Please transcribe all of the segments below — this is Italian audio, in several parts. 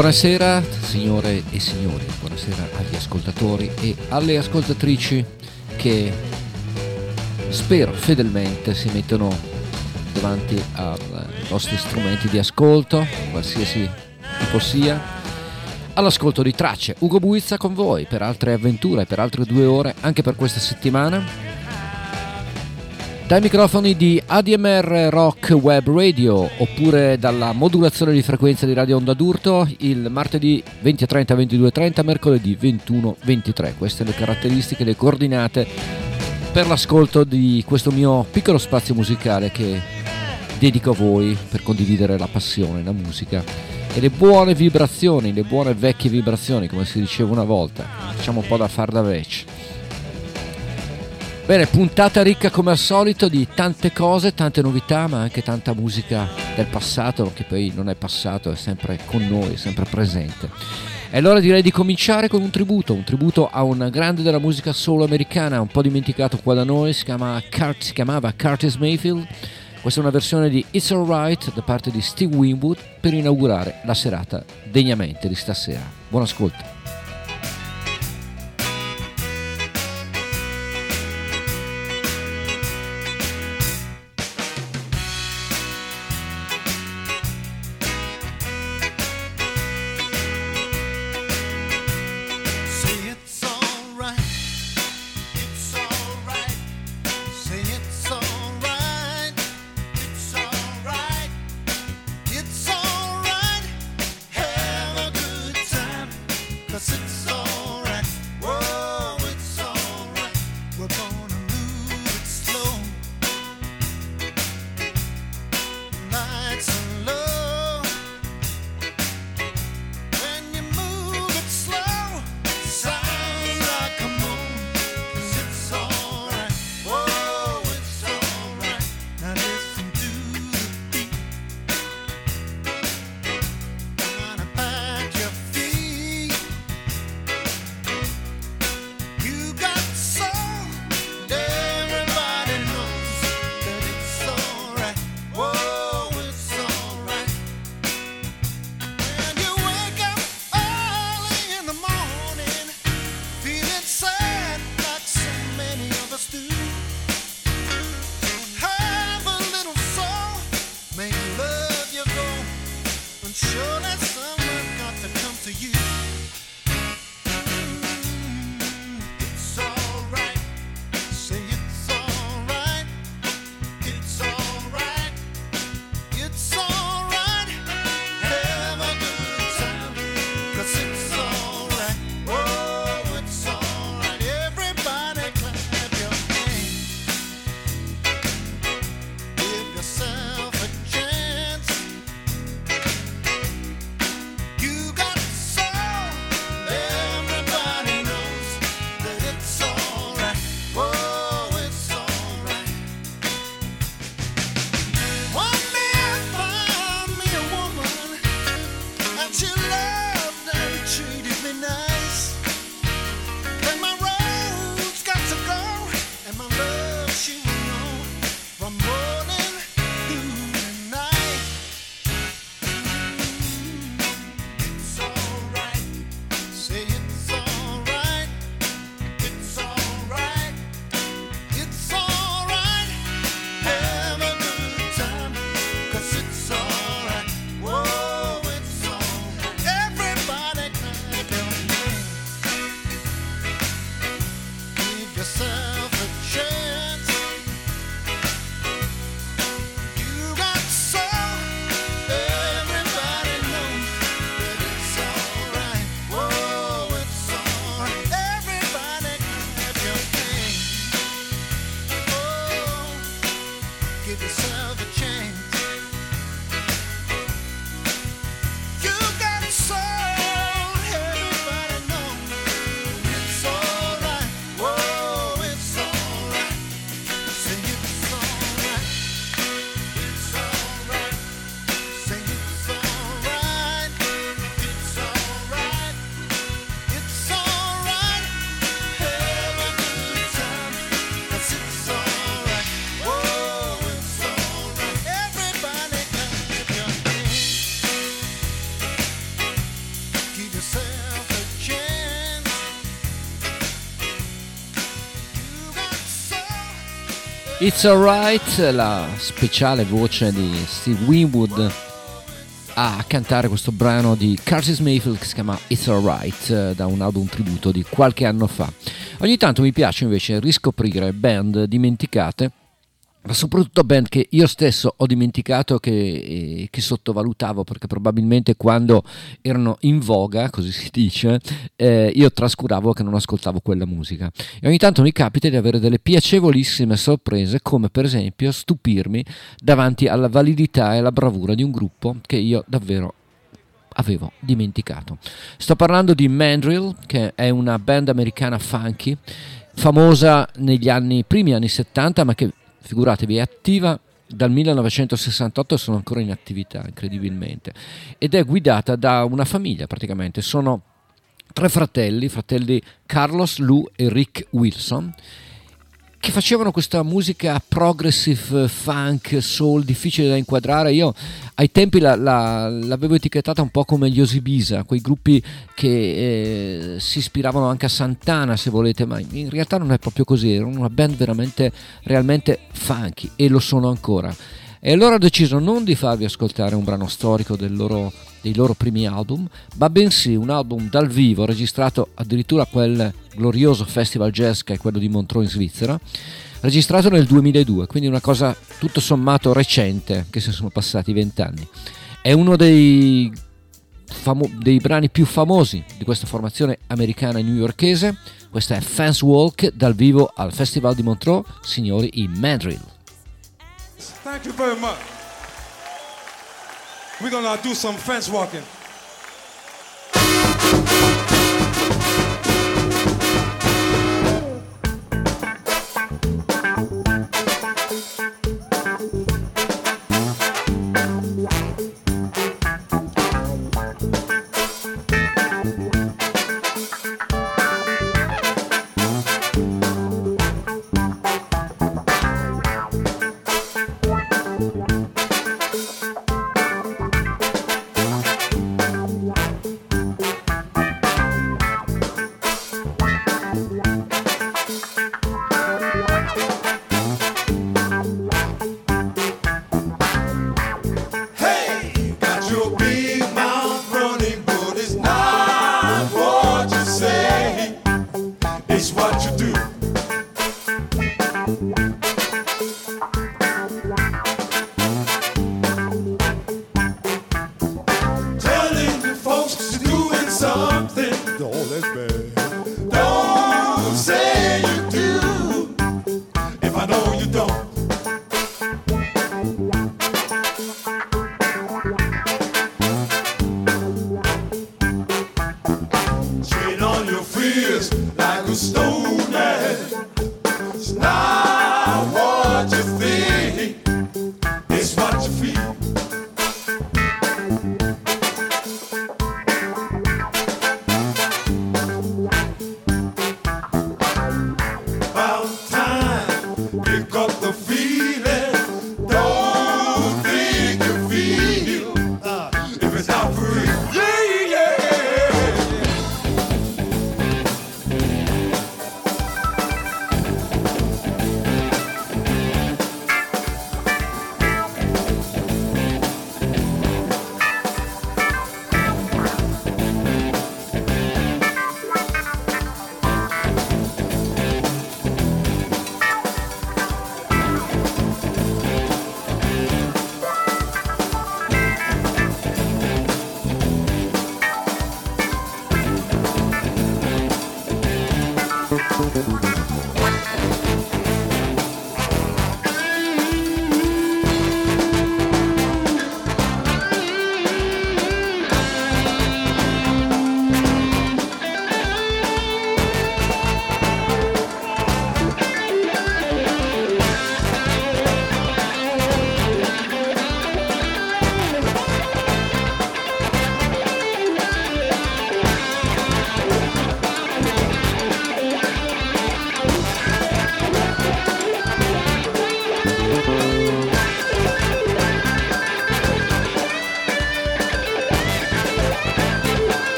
Buonasera signore e signori, buonasera agli ascoltatori e alle ascoltatrici che spero fedelmente si mettono davanti ai vostri strumenti di ascolto, qualsiasi tipo sia, all'ascolto di tracce. Ugo Buizza con voi per altre avventure, per altre due ore, anche per questa settimana. Dai microfoni di ADMR Rock Web Radio oppure dalla modulazione di frequenza di Radio Onda d'Urto il martedì 20.30 22.30, mercoledì 21.23. Queste le caratteristiche, le coordinate per l'ascolto di questo mio piccolo spazio musicale che dedico a voi per condividere la passione, la musica e le buone vibrazioni, le buone vecchie vibrazioni, come si diceva una volta. Facciamo un po' da far da vecchio. Bene, puntata ricca come al solito di tante cose, tante novità, ma anche tanta musica del passato, che poi non è passato, è sempre con noi, è sempre presente. E allora direi di cominciare con un tributo, un tributo a un grande della musica solo americana, un po' dimenticato qua da noi, si, chiama, si chiamava Curtis Mayfield. Questa è una versione di It's Alright da parte di Steve Winwood per inaugurare la serata degnamente di stasera. Buon ascolto. It's Alright, la speciale voce di Steve Winwood a cantare questo brano di Curtis Mayfield che si chiama It's Alright eh, da un album tributo di qualche anno fa. Ogni tanto mi piace invece riscoprire band dimenticate ma soprattutto band che io stesso ho dimenticato che, eh, che, sottovalutavo perché probabilmente quando erano in voga, così si dice, eh, io trascuravo che non ascoltavo quella musica. E ogni tanto mi capita di avere delle piacevolissime sorprese, come per esempio stupirmi davanti alla validità e alla bravura di un gruppo che io davvero avevo dimenticato. Sto parlando di Mandrill, che è una band americana funky famosa negli anni, primi anni 70, ma che figuratevi, è attiva dal 1968 e sono ancora in attività, incredibilmente, ed è guidata da una famiglia praticamente, sono tre fratelli, fratelli Carlos, Lou e Rick Wilson, che facevano questa musica progressive funk, soul, difficile da inquadrare. Io ai tempi la, la, l'avevo etichettata un po' come gli Osibisa, quei gruppi che eh, si ispiravano anche a Santana, se volete, ma in realtà non è proprio così. Erano una band veramente, realmente funky e lo sono ancora. E allora ho deciso non di farvi ascoltare un brano storico loro dei loro primi album, ma bensì un album dal vivo registrato addirittura a quel glorioso festival jazz che è quello di Montreux in Svizzera, registrato nel 2002, quindi una cosa tutto sommato recente, che si sono passati vent'anni. È uno dei, famo- dei brani più famosi di questa formazione americana newyorkese, questa è Fans Walk dal vivo al Festival di Montreux, signori in Madrid. Thank you very much. We're gonna do some fence walking.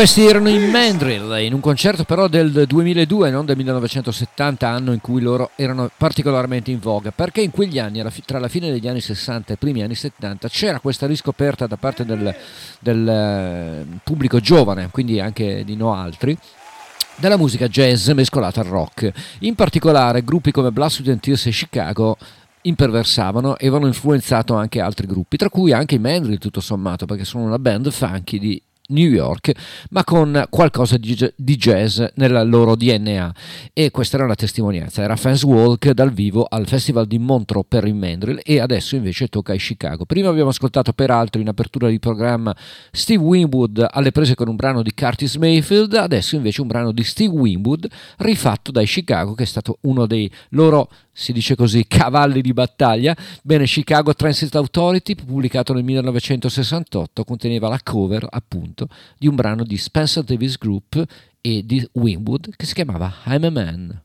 Questi erano i Mandrill in un concerto però del 2002, non del 1970, anno in cui loro erano particolarmente in voga, perché in quegli anni, tra la fine degli anni 60 e i primi anni 70, c'era questa riscoperta da parte del, del eh, pubblico giovane, quindi anche di no altri, della musica jazz mescolata al rock. In particolare gruppi come Blood Student Tears e Chicago imperversavano e avevano influenzato anche altri gruppi, tra cui anche i Mandrill tutto sommato, perché sono una band funky di New York, ma con qualcosa di, jazz nel loro DNA. E questa era una testimonianza. Era Fans Walk dal vivo al Festival di Montreux per il Mandrill e adesso invece tocca a Chicago. Prima abbiamo ascoltato peraltro in apertura di programma Steve Winwood alle prese con un brano di Curtis Mayfield, adesso invece un brano di Steve Winwood rifatto dai Chicago che è stato uno dei loro si dice così, cavalli di battaglia. Bene, Chicago Transit Authority, pubblicato nel 1968, conteneva la cover appunto di un brano di Spencer Davis Group e di Winwood che si chiamava I'm a Man.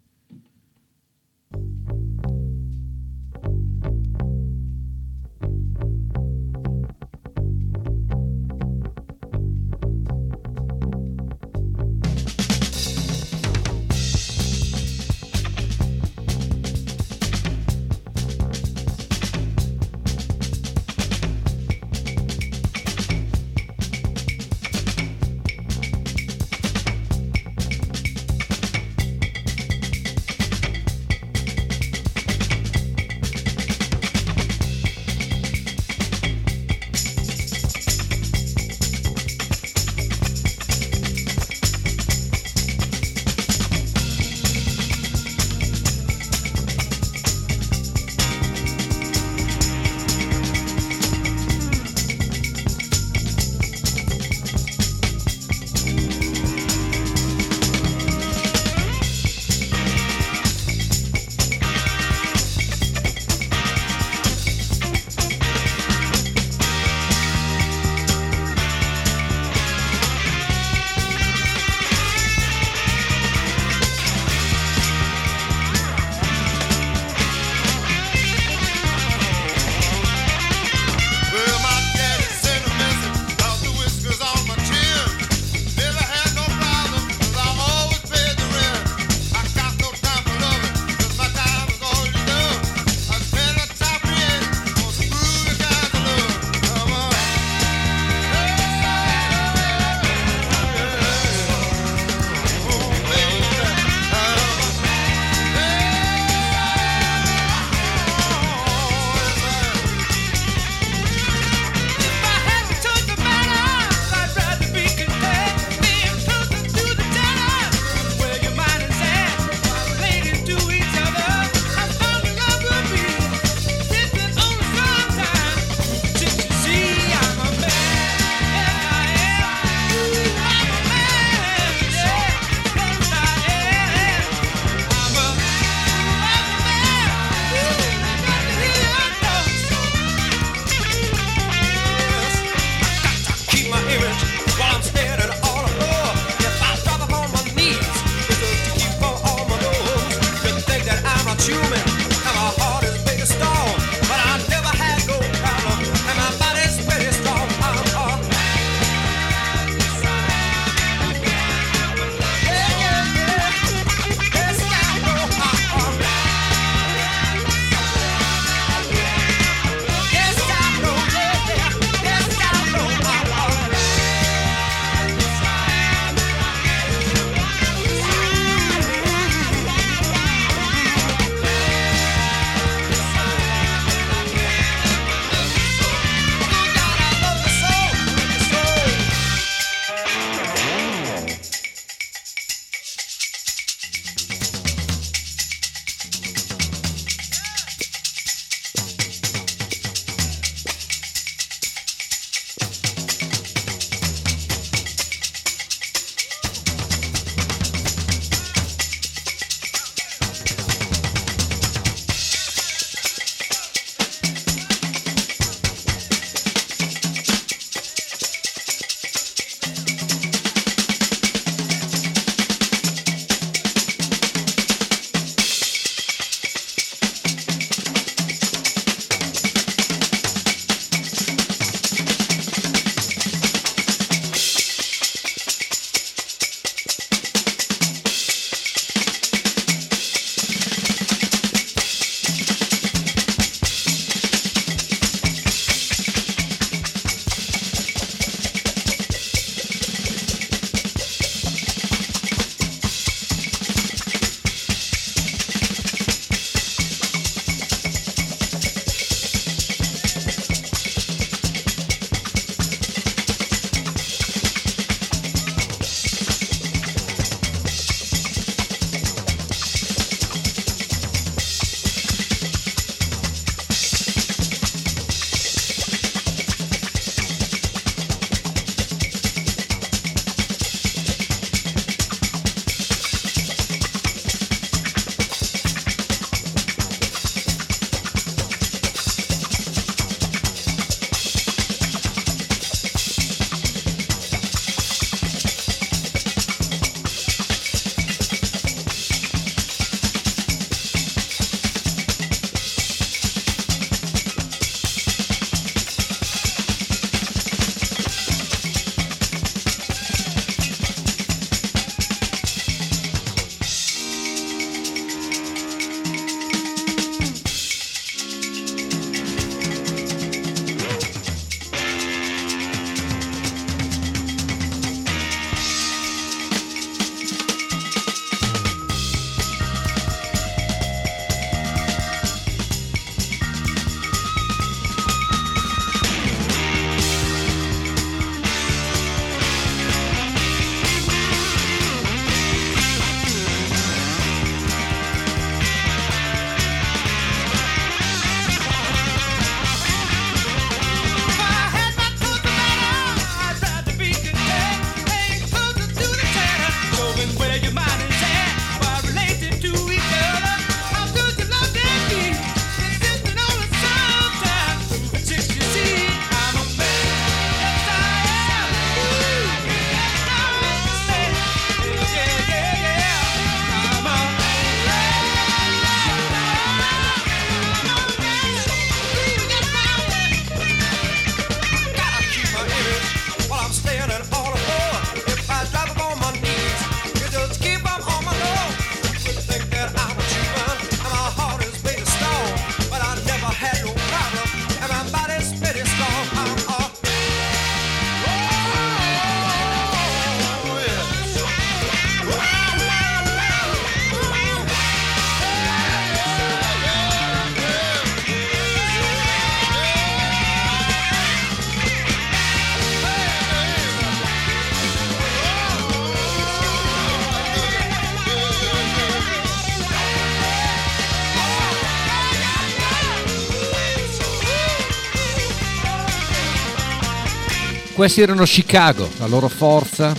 Questi erano Chicago, la loro forza,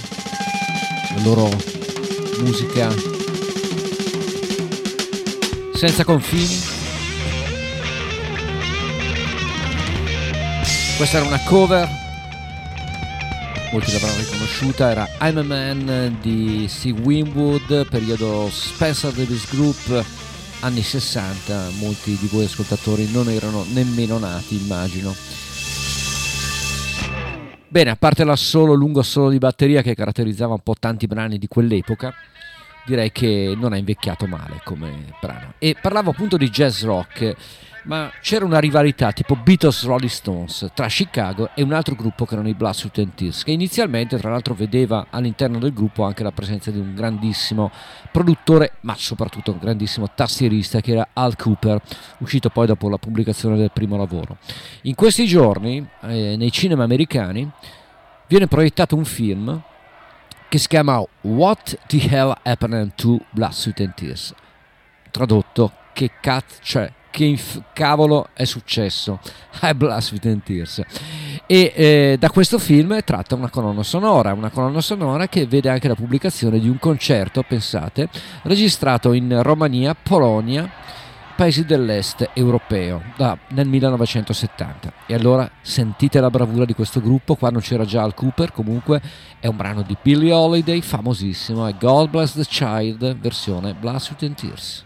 la loro musica senza confini. Questa era una cover, molti l'avranno riconosciuta, era I'm a Man di Steve Winwood, periodo Spencer Davis Group, anni 60, molti di voi ascoltatori non erano nemmeno nati, immagino. Bene, a parte l'assolo, lungo assolo di batteria che caratterizzava un po' tanti brani di quell'epoca, direi che non ha invecchiato male come brano. E parlavo appunto di jazz rock, ma c'era una rivalità tipo Beatles Rolling Stones tra Chicago e un altro gruppo che erano i and Tears, che inizialmente tra l'altro vedeva all'interno del gruppo anche la presenza di un grandissimo produttore, ma soprattutto un grandissimo tastierista che era Al Cooper, uscito poi dopo la pubblicazione del primo lavoro. In questi giorni, eh, nei cinema americani, viene proiettato un film che si chiama What the Hell Happened to and Tears. Tradotto, che cazzo c'è? Che cavolo è successo. Blood, Sweat and Tears? E eh, da questo film è tratta una colonna sonora, una colonna sonora che vede anche la pubblicazione di un concerto, pensate, registrato in Romania, Polonia, paesi dell'est europeo da, nel 1970 e allora sentite la bravura di questo gruppo quando c'era già Al Cooper comunque è un brano di Billie Holiday famosissimo è God Bless the Child versione Sweat and Tears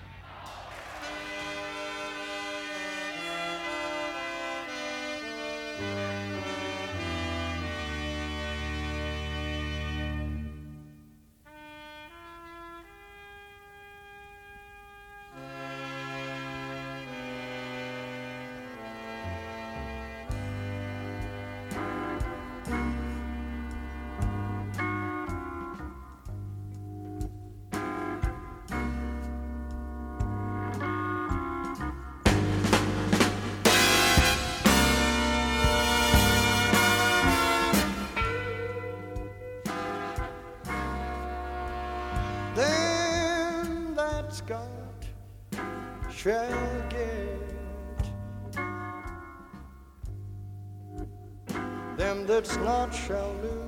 got shall get. Them that's not shall lose.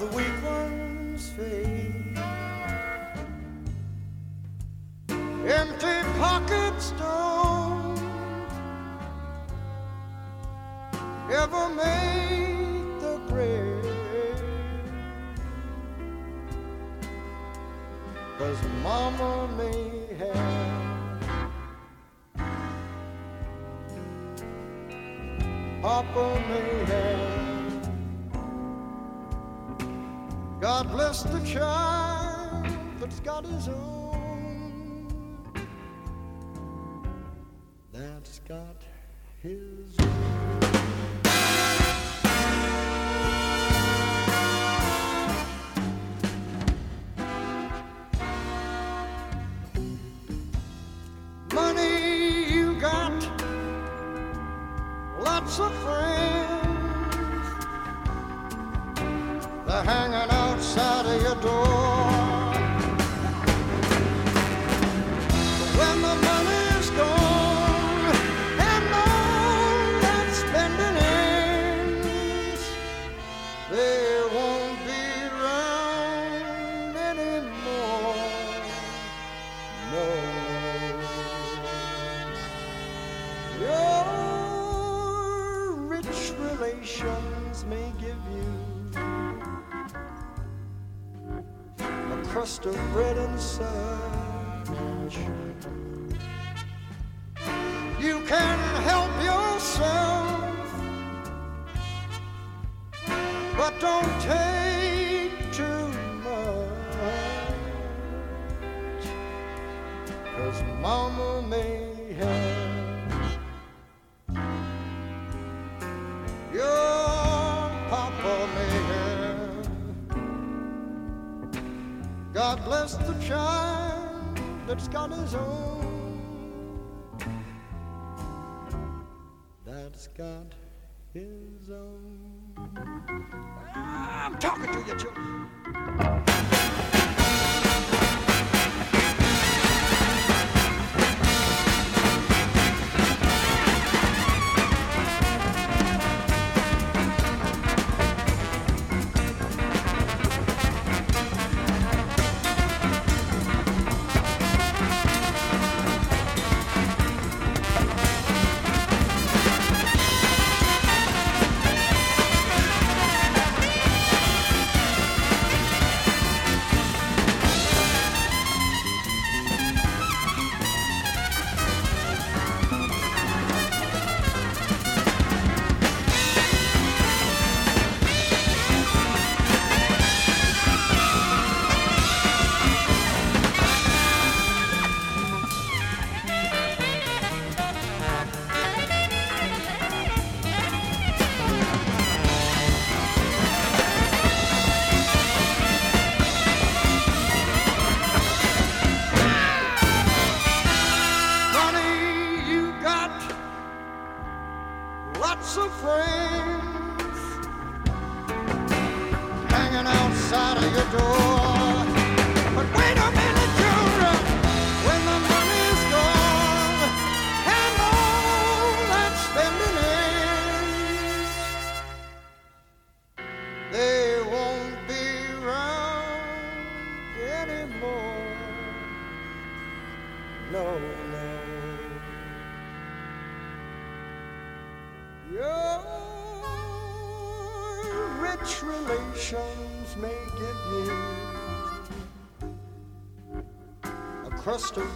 the wheel. is on. His own. That's got his own. I'm talking to you, children. A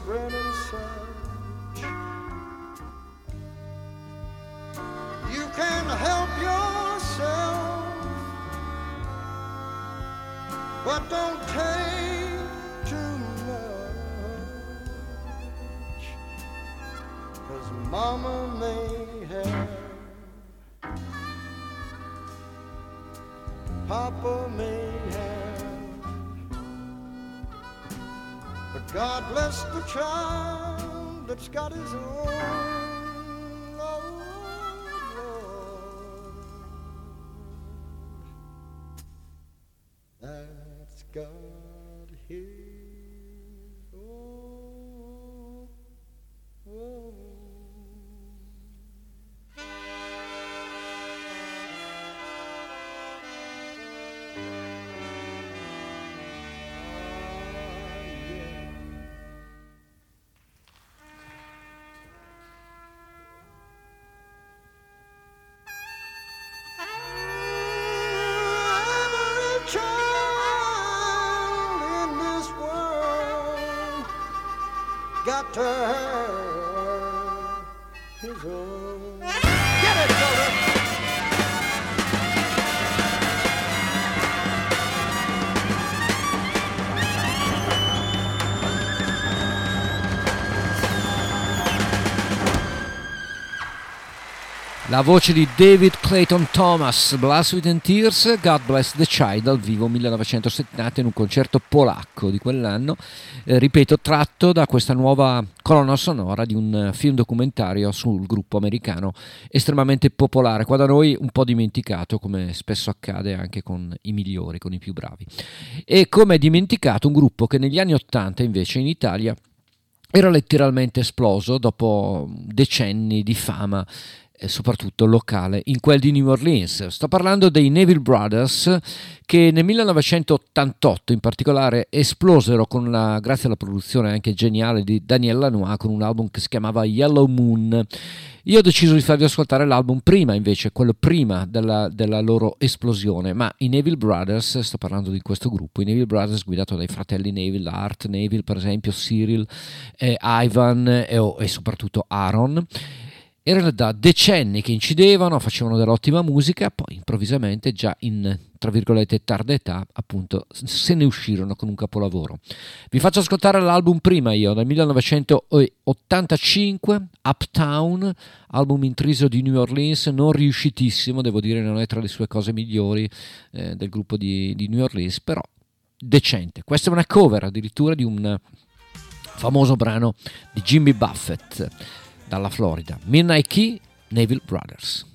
bless the child that's got his own. To have La voce di David Clayton Thomas, Sweat and Tears, God Bless the Child dal vivo 1970 in un concerto polacco di quell'anno, eh, ripeto, tratto da questa nuova colonna sonora di un film documentario sul gruppo americano estremamente popolare, qua da noi un po' dimenticato come spesso accade anche con i migliori, con i più bravi. E come dimenticato un gruppo che negli anni 80 invece in Italia era letteralmente esploso dopo decenni di fama soprattutto locale in quel di New Orleans. Sto parlando dei Neville Brothers che nel 1988 in particolare esplosero la, grazie alla produzione anche geniale di Daniel Lanois con un album che si chiamava Yellow Moon. Io ho deciso di farvi ascoltare l'album prima invece, quello prima della, della loro esplosione, ma i Neville Brothers, sto parlando di questo gruppo, i Neville Brothers guidato dai fratelli Neville, Art Neville per esempio, Cyril, eh, Ivan e, oh, e soprattutto Aaron erano da decenni che incidevano, facevano dell'ottima musica, poi improvvisamente già in tra virgolette tarda età appunto se ne uscirono con un capolavoro. Vi faccio ascoltare l'album prima io, dal 1985, Uptown, album intriso di New Orleans, non riuscitissimo, devo dire non è tra le sue cose migliori eh, del gruppo di, di New Orleans, però decente. Questa è una cover addirittura di un famoso brano di Jimmy Buffett dalla Florida, Midnight Key, Neville Brothers.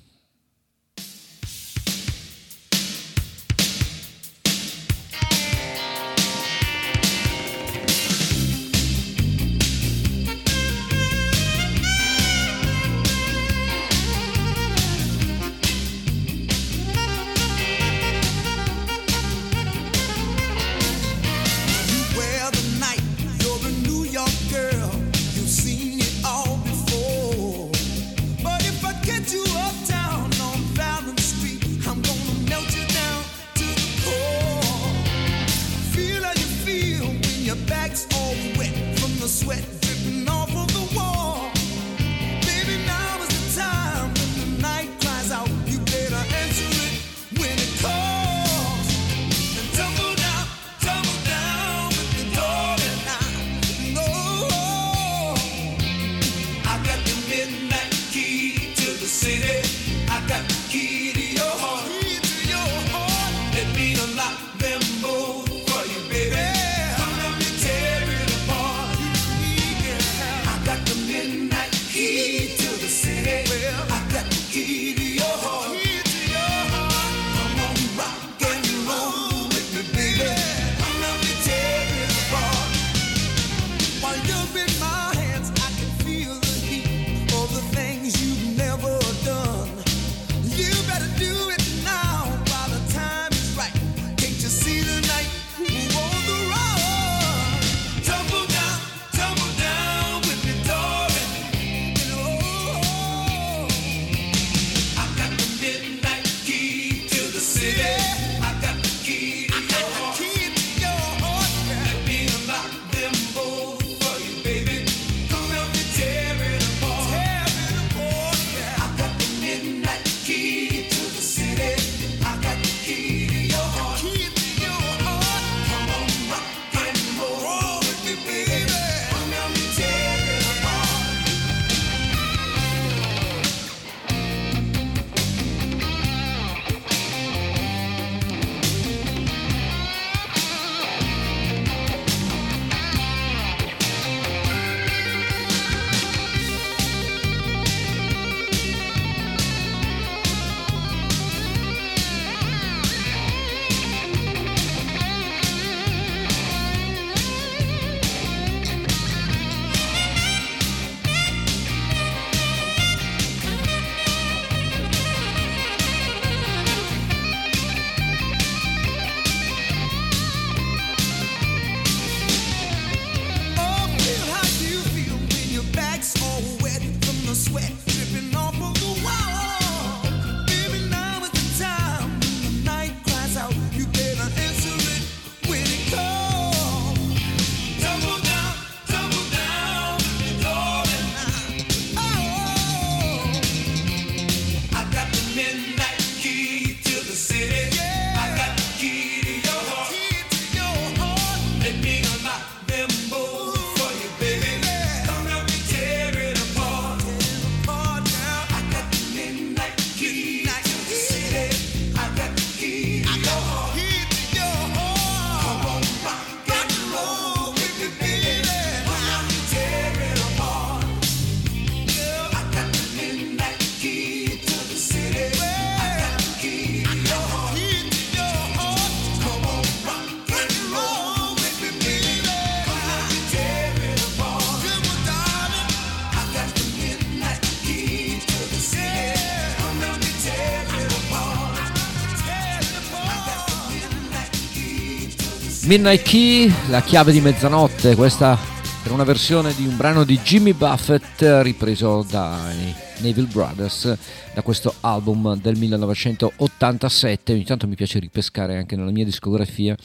Midnight Key, la chiave di mezzanotte, questa era una versione di un brano di Jimmy Buffett ripreso dai Neville Brothers da questo album del 1987. Ogni tanto mi piace ripescare anche nella mia discografia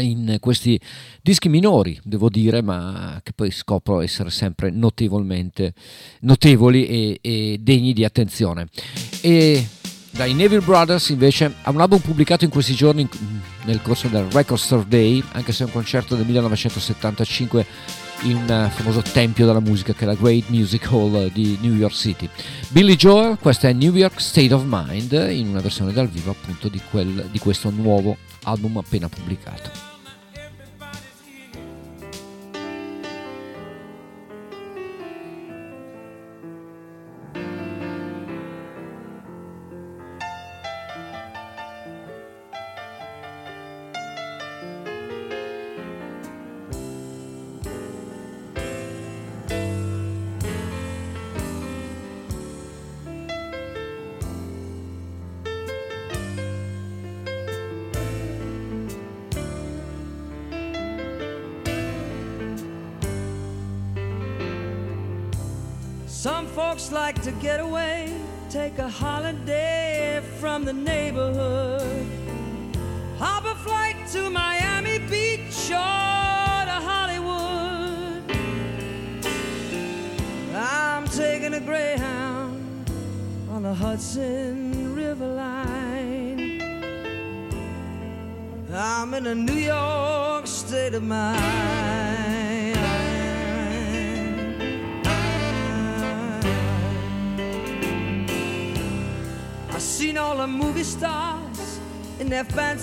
in questi dischi minori, devo dire, ma che poi scopro essere sempre notevolmente notevoli e, e degni di attenzione. E dai Neville Brothers invece ha un album pubblicato in questi giorni nel corso del Record Store Day, anche se è un concerto del 1975 in un famoso tempio della musica che è la Great Music Hall di New York City. Billy Joel, questa è New York State of Mind in una versione dal vivo appunto di, quel, di questo nuovo album appena pubblicato.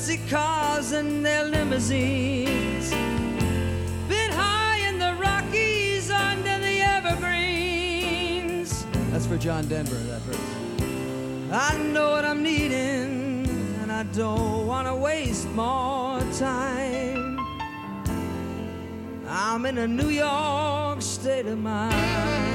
Fancy cars and their limousines. Been high in the Rockies under the evergreens. That's for John Denver, that verse. I know what I'm needing, and I don't want to waste more time. I'm in a New York state of mind.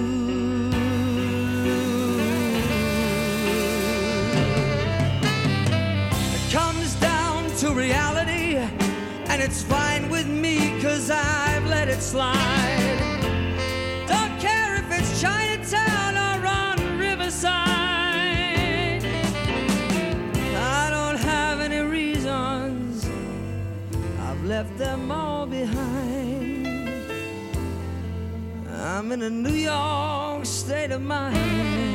It's fine with me, cause I've let it slide. Don't care if it's Chinatown or on Riverside. I don't have any reasons, I've left them all behind. I'm in a New York state of mind.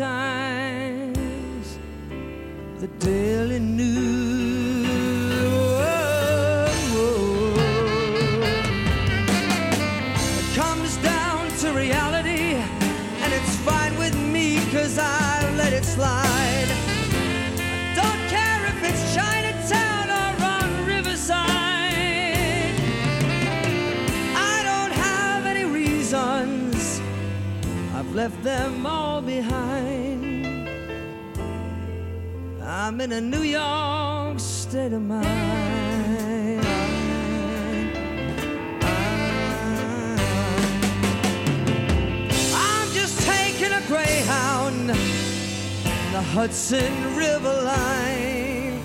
Times, the Daily News. It comes down to reality, and it's fine with me, cause I let it slide. I don't care if it's Chinatown or on Riverside. I don't have any reasons, I've left them all I'm in a New York state of mind. I'm just taking a Greyhound, on the Hudson River line.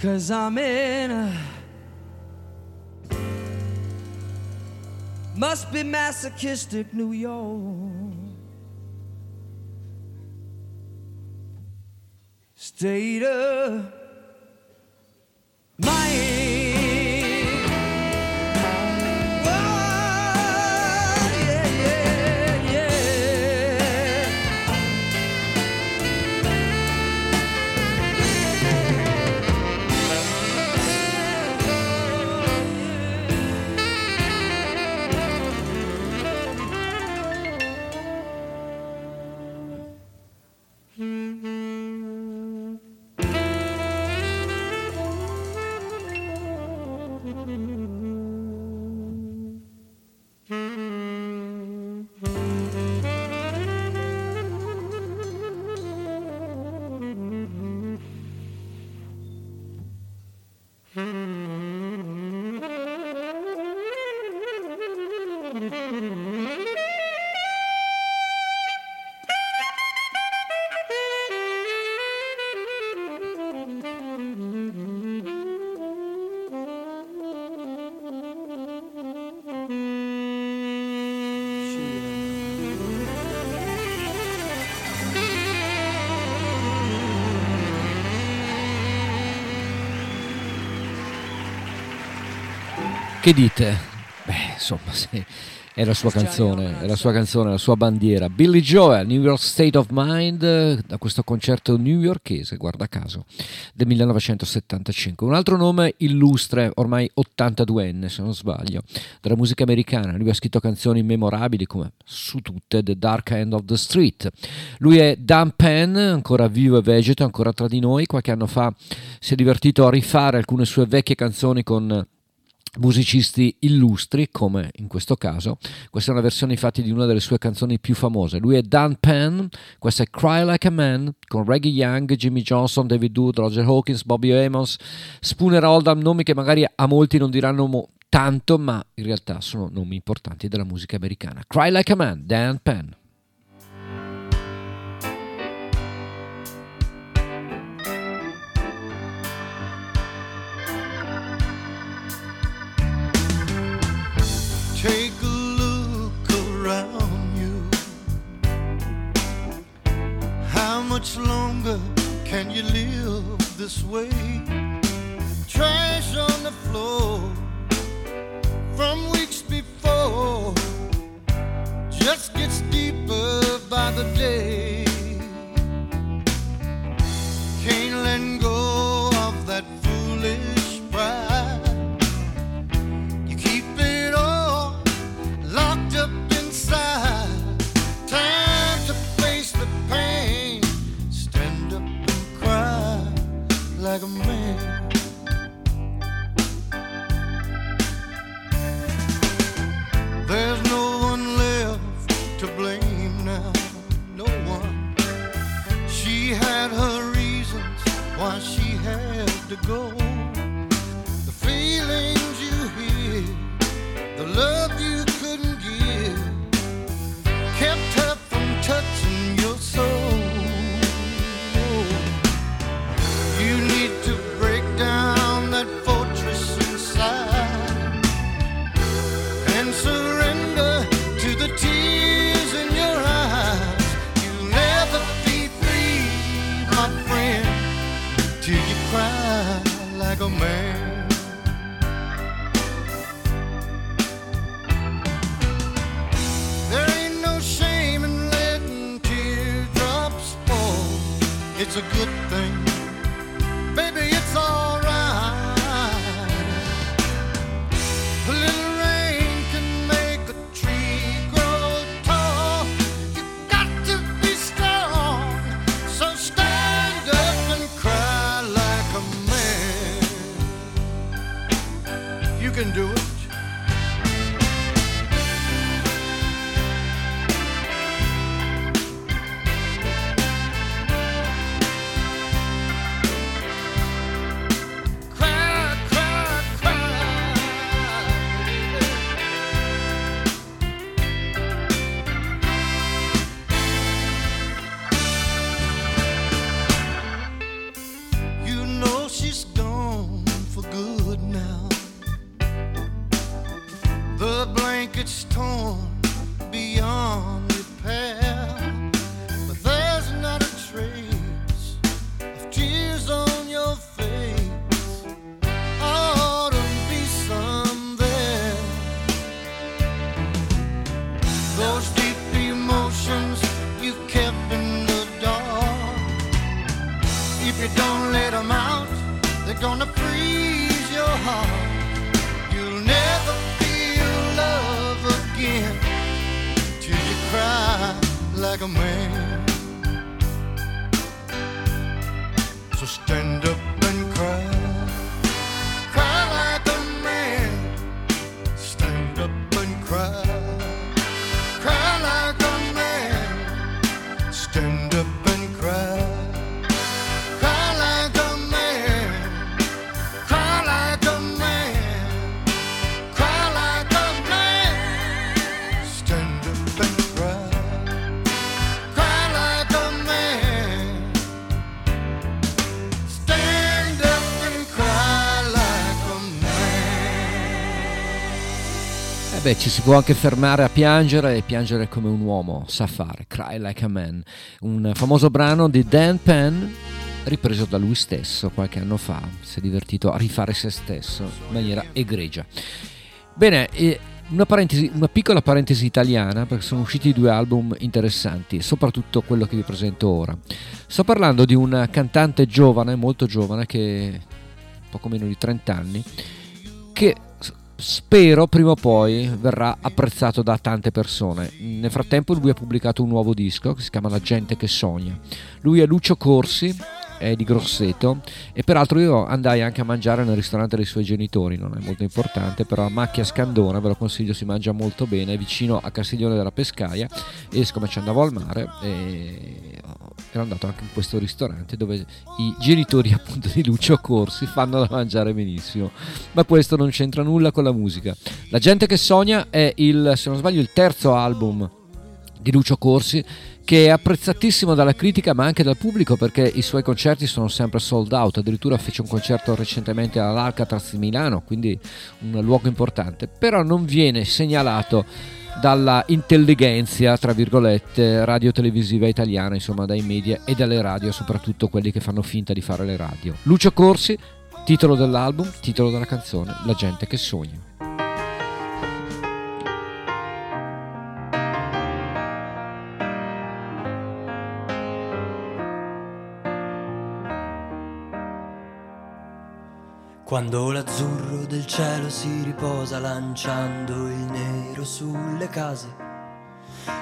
Cause I'm in a must be masochistic New York. State of mind. Che dite? Beh, insomma, sì, è la sua canzone, è la sua canzone, la sua bandiera. Billy Joel, New York State of Mind, da questo concerto newyorkese, guarda caso, del 1975. Un altro nome illustre, ormai 82enne se non sbaglio, della musica americana. Lui ha scritto canzoni memorabili come su tutte The Dark End of the Street. Lui è Dan Penn, ancora vivo e vegeto, ancora tra di noi. Qualche anno fa si è divertito a rifare alcune sue vecchie canzoni con musicisti illustri come in questo caso. Questa è una versione infatti di una delle sue canzoni più famose. Lui è Dan Penn questa è Cry Like a Man con Reggie Young, Jimmy Johnson, David Wood, Roger Hawkins, Bobby Amos Spooner Oldham nomi che magari a molti non diranno mo- tanto ma in realtà sono nomi importanti della musica americana. Cry Like a Man, Dan Penn much longer can you live this way? Trash on the floor from weeks before just gets deeper by the day. Go. It's a good thing. Baby, it's alright. A little rain can make a tree grow tall. You got to be strong, so stand up and cry like a man. You can do it. Beh, ci si può anche fermare a piangere e piangere come un uomo sa fare, Cry Like a Man, un famoso brano di Dan Penn ripreso da lui stesso qualche anno fa, si è divertito a rifare se stesso in maniera egregia. Bene, una, una piccola parentesi italiana perché sono usciti due album interessanti, soprattutto quello che vi presento ora. Sto parlando di un cantante giovane, molto giovane, che poco meno di 30 anni, che spero prima o poi verrà apprezzato da tante persone. Nel frattempo lui ha pubblicato un nuovo disco che si chiama La gente che sogna. Lui è Lucio Corsi, è di Grosseto e peraltro io andai anche a mangiare nel ristorante dei suoi genitori, non è molto importante, però a Macchia Scandona, ve lo consiglio, si mangia molto bene, è vicino a Castiglione della Pescaia e siccome ci andavo al mare e ero andato anche in questo ristorante dove i genitori appunto di Lucio Corsi fanno da mangiare benissimo. Ma questo non c'entra nulla con la musica. La gente che sogna è il, se non sbaglio, il terzo album di Lucio Corsi che è apprezzatissimo dalla critica ma anche dal pubblico perché i suoi concerti sono sempre sold out. Addirittura fece un concerto recentemente all'Alcatraz di Milano quindi un luogo importante. Però non viene segnalato dalla intelligenza tra virgolette radio televisiva italiana insomma dai media e dalle radio soprattutto quelli che fanno finta di fare le radio. Lucio Corsi titolo dell'album titolo della canzone La gente che sogna Quando l'azzurro del cielo si riposa lanciando il nero sulle case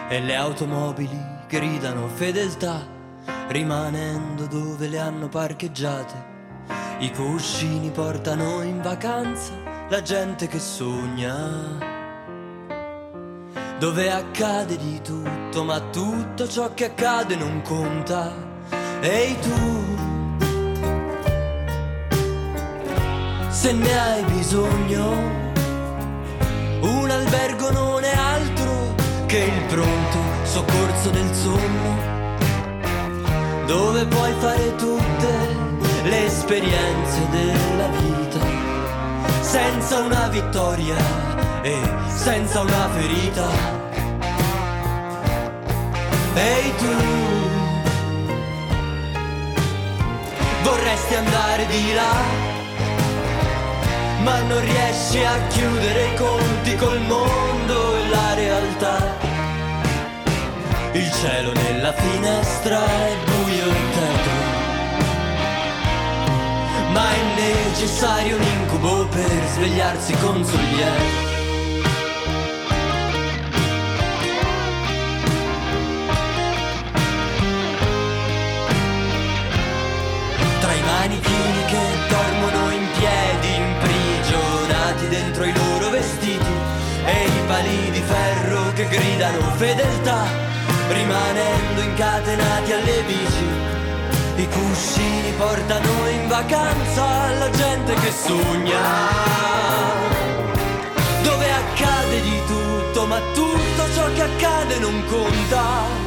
e le automobili gridano fedeltà rimanendo dove le hanno parcheggiate. I cuscini portano in vacanza la gente che sogna. Dove accade di tutto, ma tutto ciò che accade non conta. Ehi tu, se ne hai bisogno. Un albergo non è altro che il pronto soccorso del sonno, dove puoi fare tutte le esperienze della vita, senza una vittoria e senza una ferita. Ehi tu, vorresti andare di là? Ma non riesci a chiudere i conti col mondo e la realtà. Il cielo nella finestra è buio e tetro, ma è necessario un incubo per svegliarsi con sollievo. Tra i manichini gridano fedeltà, rimanendo incatenati alle bici. I cuscini portano in vacanza la gente che sogna, dove accade di tutto, ma tutto ciò che accade non conta.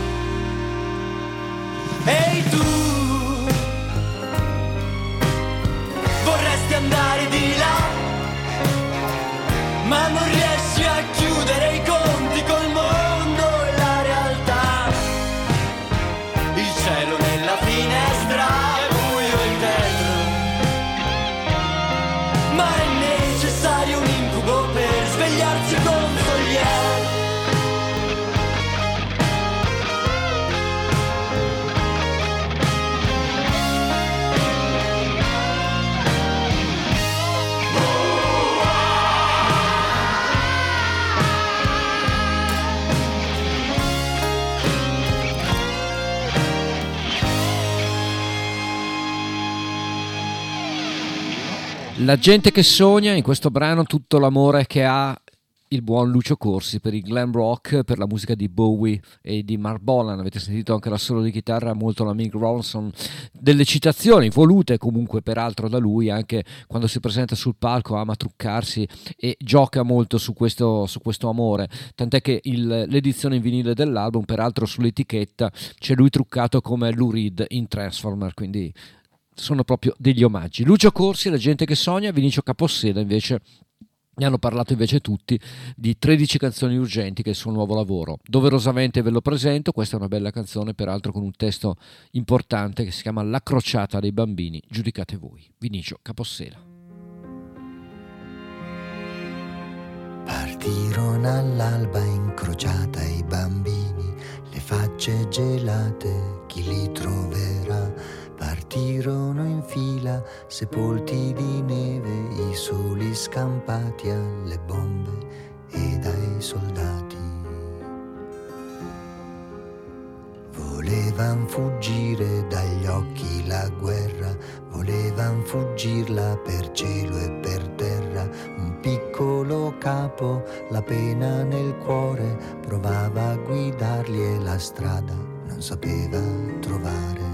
Ehi tu! vorresti andare di là, ma non riesci La gente che sogna in questo brano tutto l'amore che ha il buon Lucio Corsi per il glam rock, per la musica di Bowie e di Mark Bolan. Avete sentito anche la solo di chitarra, molto la Mick Ronson, delle citazioni volute comunque peraltro da lui, anche quando si presenta sul palco ama truccarsi e gioca molto su questo, su questo amore. Tant'è che il, l'edizione in vinile dell'album, peraltro sull'etichetta, c'è lui truccato come Lou Reed in Transformer, quindi sono proprio degli omaggi. Lucio Corsi, la gente che sogna, Vinicio Caposseda invece ne hanno parlato invece tutti di 13 canzoni urgenti che è il suo nuovo lavoro. Doverosamente ve lo presento, questa è una bella canzone, peraltro con un testo importante che si chiama La crociata dei bambini, giudicate voi. Vinicio Capossela. Partirono all'alba incrociata i bambini, le facce gelate, chi li troverà? Partirono in fila, sepolti di neve, i soli scampati alle bombe ed ai soldati. Volevan fuggire dagli occhi la guerra, volevan fuggirla per cielo e per terra. Un piccolo capo, la pena nel cuore, provava a guidarli e la strada non sapeva trovare.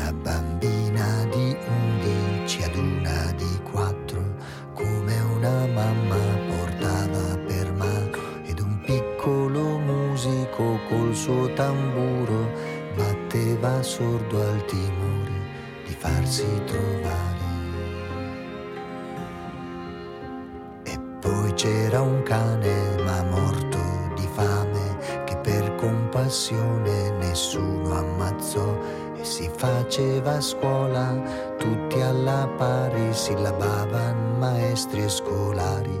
Una bambina di undici ad una di quattro, come una mamma portava per mano, ed un piccolo musico col suo tamburo batteva sordo al timore di farsi trovare. E poi c'era un cane ma morto di fame che per compassione nessuno ammazzò e si faceva scuola, tutti alla pari, sillabavan maestri e scolari,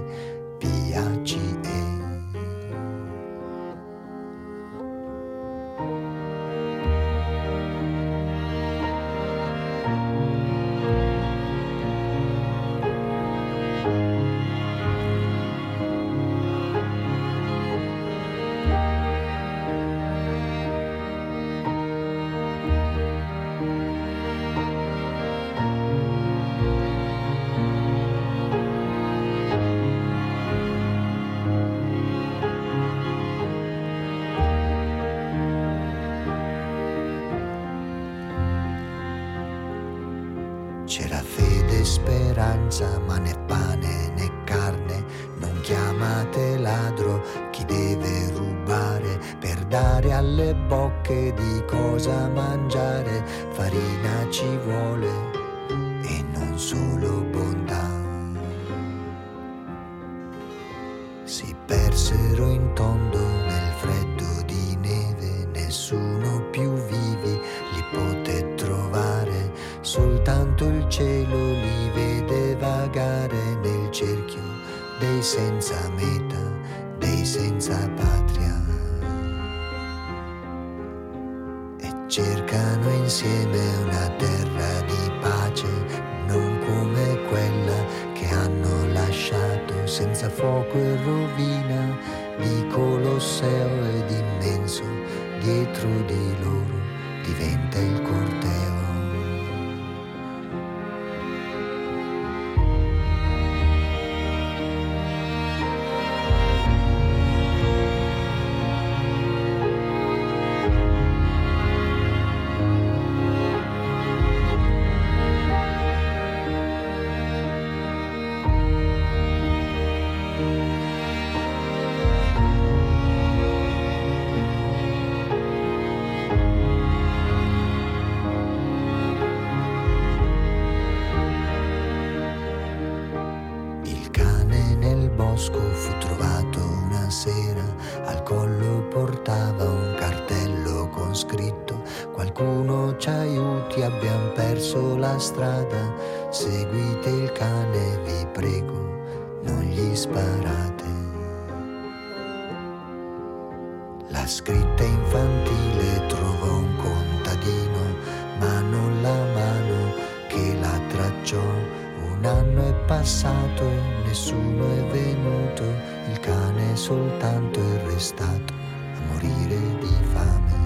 La scritta infantile trovò un contadino, ma non la mano che la tracciò. Un anno è passato e nessuno è venuto, il cane soltanto è restato a morire di fame.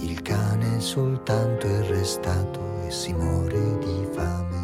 Il cane soltanto è restato e si muore di fame.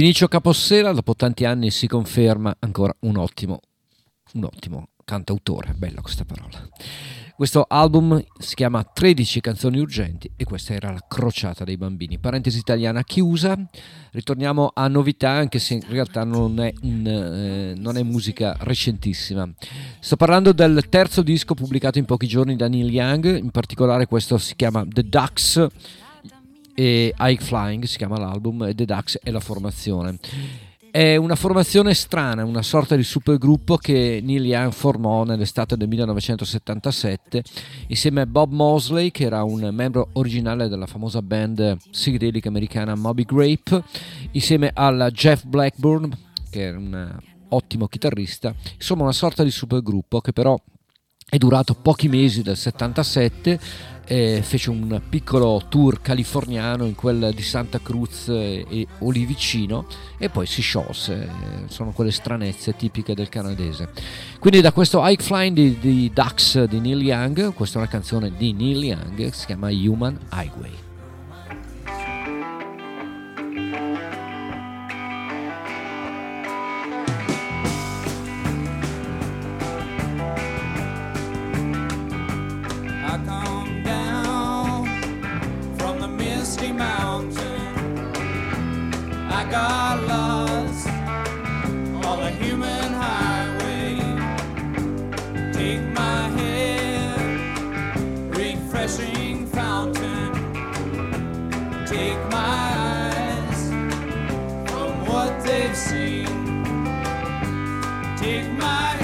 Vinicio Capossela dopo tanti anni si conferma ancora un ottimo, un ottimo cantautore, bella questa parola. Questo album si chiama 13 canzoni urgenti e questa era la crociata dei bambini. Parentesi italiana chiusa, ritorniamo a novità anche se in realtà non è, un, eh, non è musica recentissima. Sto parlando del terzo disco pubblicato in pochi giorni da Neil Young, in particolare questo si chiama The Ducks e High Flying si chiama l'album e The Ducks è la formazione. È una formazione strana, una sorta di supergruppo che Neil Young formò nell'estate del 1977 insieme a Bob Mosley, che era un membro originale della famosa band psichedelica americana Moby Grape, insieme al Jeff Blackburn, che era un ottimo chitarrista, insomma una sorta di supergruppo che però è durato pochi mesi dal 77 eh, fece un piccolo tour californiano in quel di Santa Cruz e, e o lì vicino e poi si sciolse. Sono quelle stranezze tipiche del canadese. Quindi da questo High Flying di, di Ducks di Neil Young questa è una canzone di Neil Young si chiama Human Highway I got lost on the human highway. Take my head, refreshing fountain. Take my eyes from what they've seen. Take my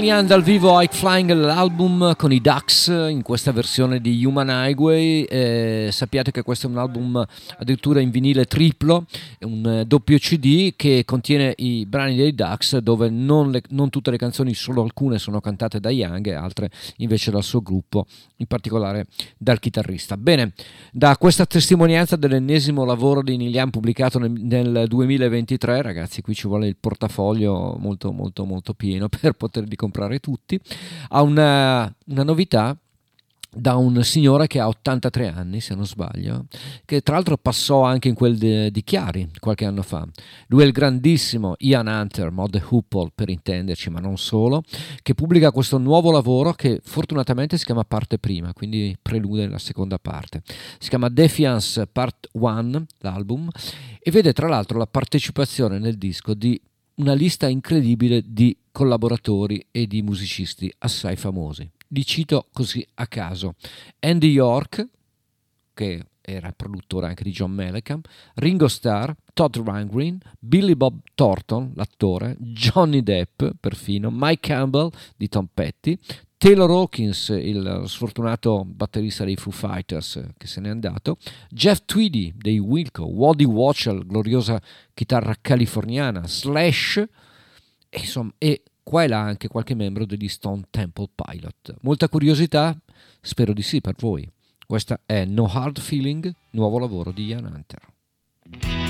Young dal vivo High Flying l'album con i Ducks in questa versione di Human Highway. Eh, sappiate che questo è un album addirittura in vinile triplo eh, doppio cd che contiene i brani dei Ducks dove non, le- non tutte le canzoni solo alcune sono cantate da Young e altre invece dal suo gruppo in particolare dal chitarrista. Bene da questa testimonianza dell'ennesimo lavoro di Young pubblicato nel, nel 2023 ragazzi qui ci vuole il portafoglio molto molto molto pieno per poterli comprare tutti ha una, una novità da un signore che ha 83 anni, se non sbaglio, che tra l'altro passò anche in quel di, Chiari qualche anno fa. Lui è il grandissimo Ian Hunter, Mod Hoople per intenderci, ma non solo, che pubblica questo nuovo lavoro che fortunatamente si chiama Parte Prima, quindi prelude la seconda parte. Si chiama Defiance Part 1, l'album, e vede tra l'altro la partecipazione nel disco di una lista incredibile di collaboratori e di musicisti assai famosi. Li cito così a caso. Andy York, che era produttore anche di John Mellencamp, Ringo Starr, Todd Rundgren, Billy Bob Thornton, l'attore, Johnny Depp perfino, Mike Campbell di Tom Petty, Taylor Hawkins, il sfortunato batterista dei Foo Fighters che se n'è andato, Jeff Tweedy dei Wilco, Waddy Watchell, gloriosa chitarra californiana, Slash e, insomma, e qua e là anche qualche membro degli Stone Temple Pilot. Molta curiosità? Spero di sì per voi. Questa è No Hard Feeling, nuovo lavoro di Ian Hunter.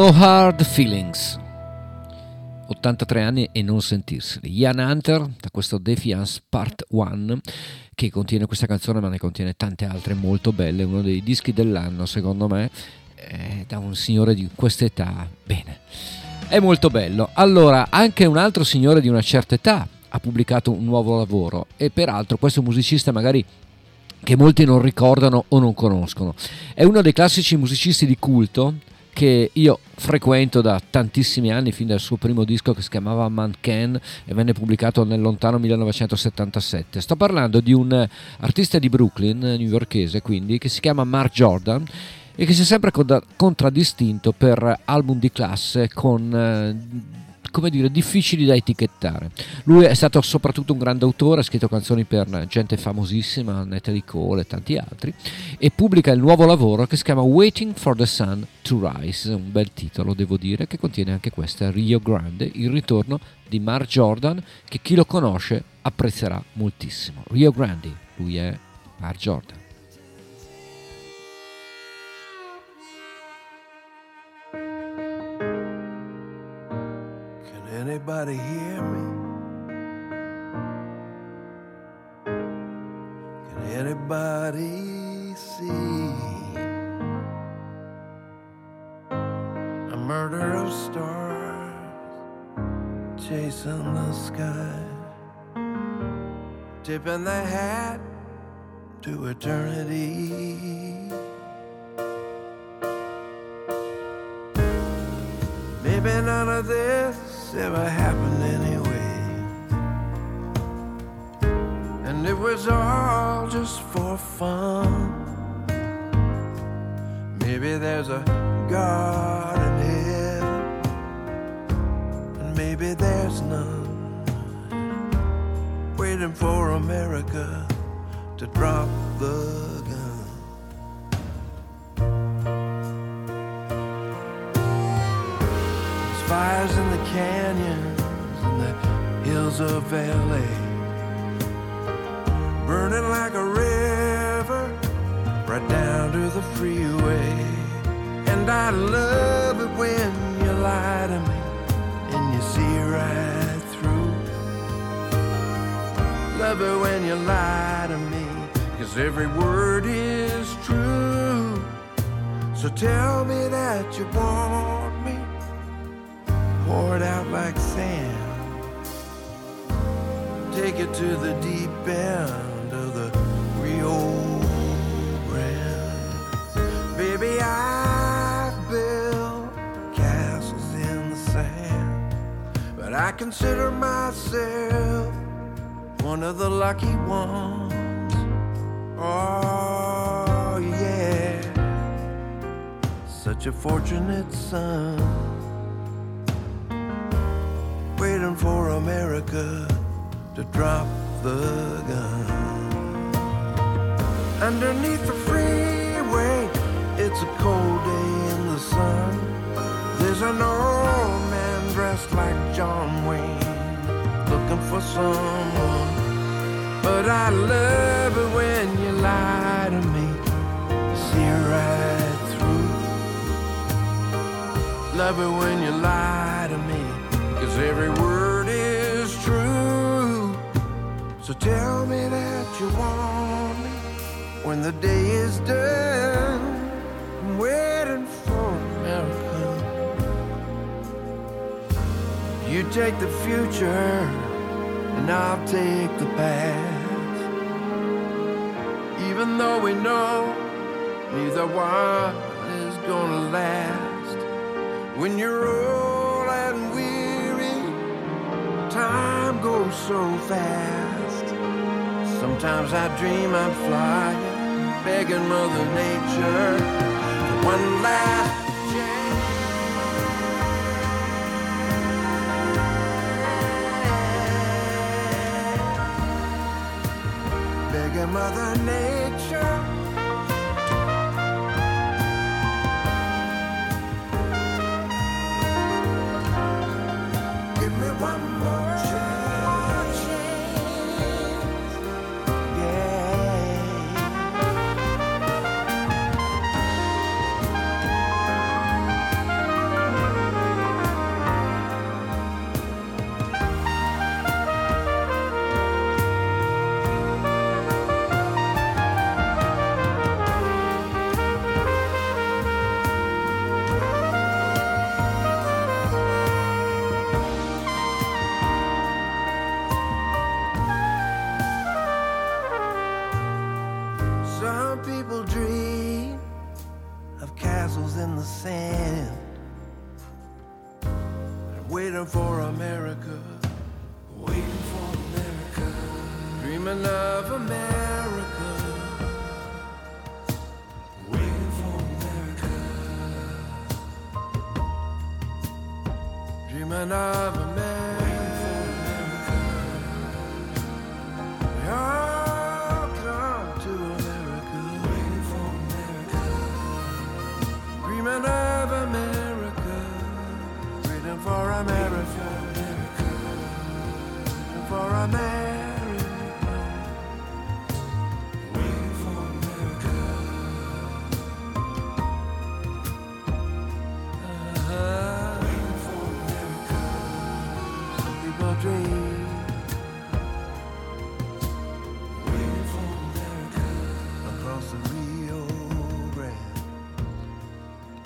No Hard Feelings. 83 anni e non sentirseli. Ian Hunter, da questo Defiance Part 1, che contiene questa canzone, ma ne contiene tante altre molto belle. Uno dei dischi dell'anno, secondo me, da un signore di quest'età. Bene, è molto bello. Allora, anche un altro signore di una certa età ha pubblicato un nuovo lavoro, e peraltro questo musicista magari che molti non ricordano o non conoscono. È uno dei classici musicisti di culto che io frequento da tantissimi anni, fin dal suo primo disco che si chiamava Man Can e venne pubblicato nel lontano 1977. Sto parlando di un artista di Brooklyn, newyorkese quindi, che si chiama Mark Jordan e che si è sempre contraddistinto per album di classe con eh, come dire, difficili da etichettare. Lui è stato soprattutto un grande autore, ha scritto canzoni per gente famosissima, Natalie Cole e tanti altri, e pubblica il nuovo lavoro che si chiama Waiting for the Sun to Rise, un bel titolo devo dire, che contiene anche questa Rio Grande, il ritorno di Mark Jordan, che chi lo conosce apprezzerà moltissimo. Rio Grande, lui è Mark Jordan.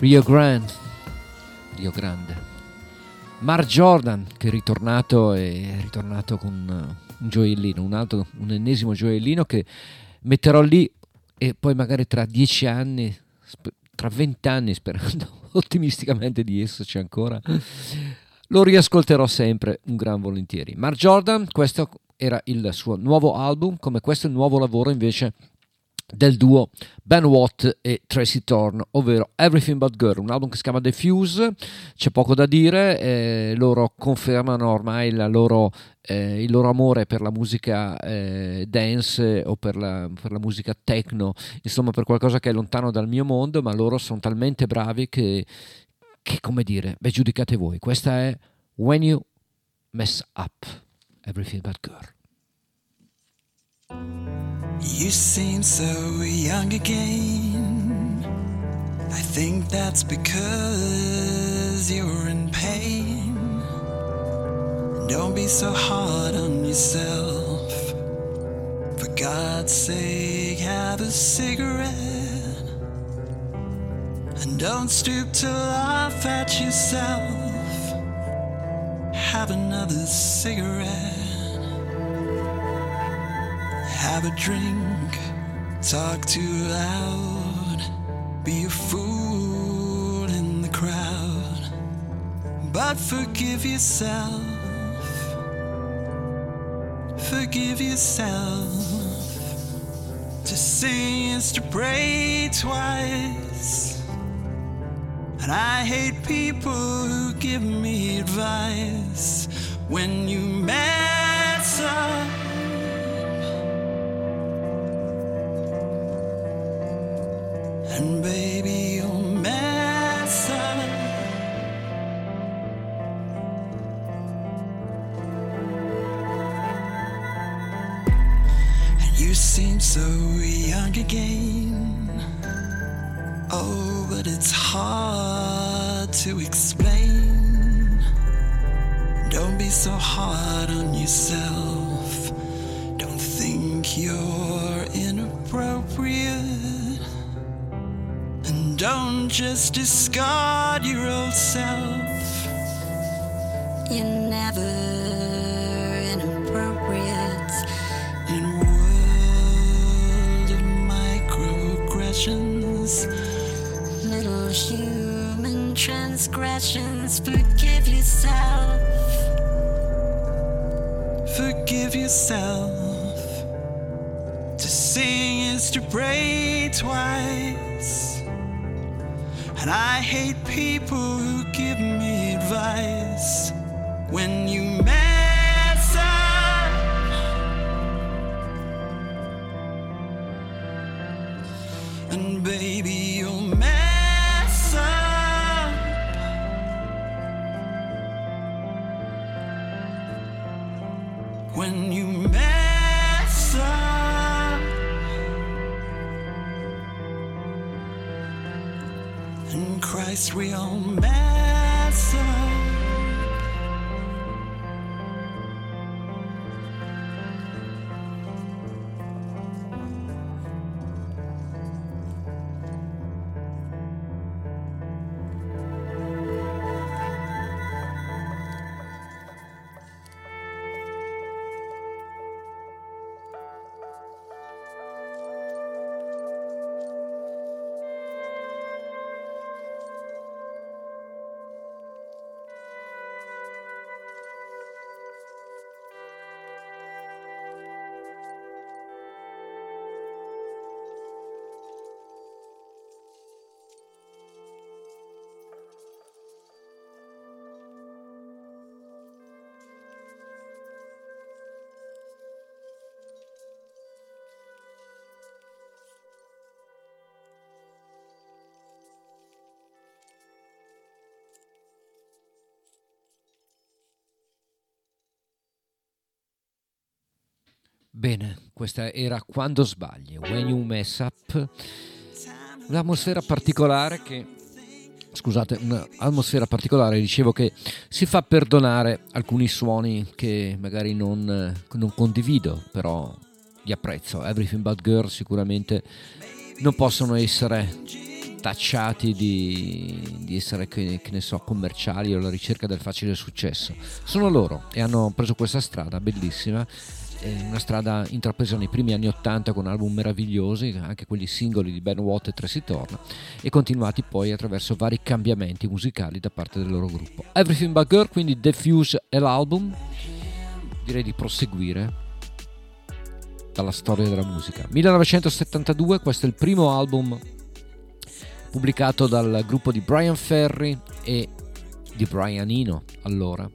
Rio Grande, Rio Grande. Mark Jordan che è ritornato è ritornato con uh, un gioiellino, un altro, un ennesimo gioiellino che metterò lì e poi magari tra dieci anni, tra vent'anni sperando ottimisticamente di esserci ancora, lo riascolterò sempre un gran volentieri. Mark Jordan, questo era il suo nuovo album, come questo è il nuovo lavoro invece del duo Ben Watt e Tracy Thorn, ovvero Everything But Girl, un album che si chiama The Fuse, c'è poco da dire, eh, loro confermano ormai loro, eh, il loro amore per la musica eh, dance o per la, per la musica techno, insomma per qualcosa che è lontano dal mio mondo, ma loro sono talmente bravi che, che come dire, beh giudicate voi, questa è When You Mess Up, Everything But Girl. You seem so young again. I think that's because you're in pain. Don't be so hard on yourself. For God's sake, have a cigarette. And don't stoop to laugh at yourself. Have another cigarette. Have a drink, talk too loud, be a fool in the crowd. But forgive yourself forgive yourself. To sing is to pray twice. And I hate people who give me advice when you mess up. Seem so young again. Oh, but it's hard to explain. Don't be so hard on yourself. Don't think you're inappropriate. And don't just discard your old self. You're never transgressions. Forgive yourself. forgive yourself. To sing is to pray twice. And I hate people who give me advice when you mess Bene, questa era Quando sbagli, When You Mess Up, un'atmosfera particolare che, scusate, un'atmosfera particolare, dicevo che si fa perdonare alcuni suoni che magari non, non condivido, però li apprezzo. Everything But Girl sicuramente non possono essere tacciati di, di essere, che, che ne so, commerciali o alla ricerca del facile successo. Sono loro e hanno preso questa strada bellissima una strada intrapresa nei primi anni 80 con album meravigliosi, anche quelli singoli di Ben Watt e Tracy Torn, e continuati poi attraverso vari cambiamenti musicali da parte del loro gruppo. Everything But Girl, quindi Diffuse è l'album, direi di proseguire dalla storia della musica. 1972, questo è il primo album pubblicato dal gruppo di Brian Ferry e di Brian Eno allora.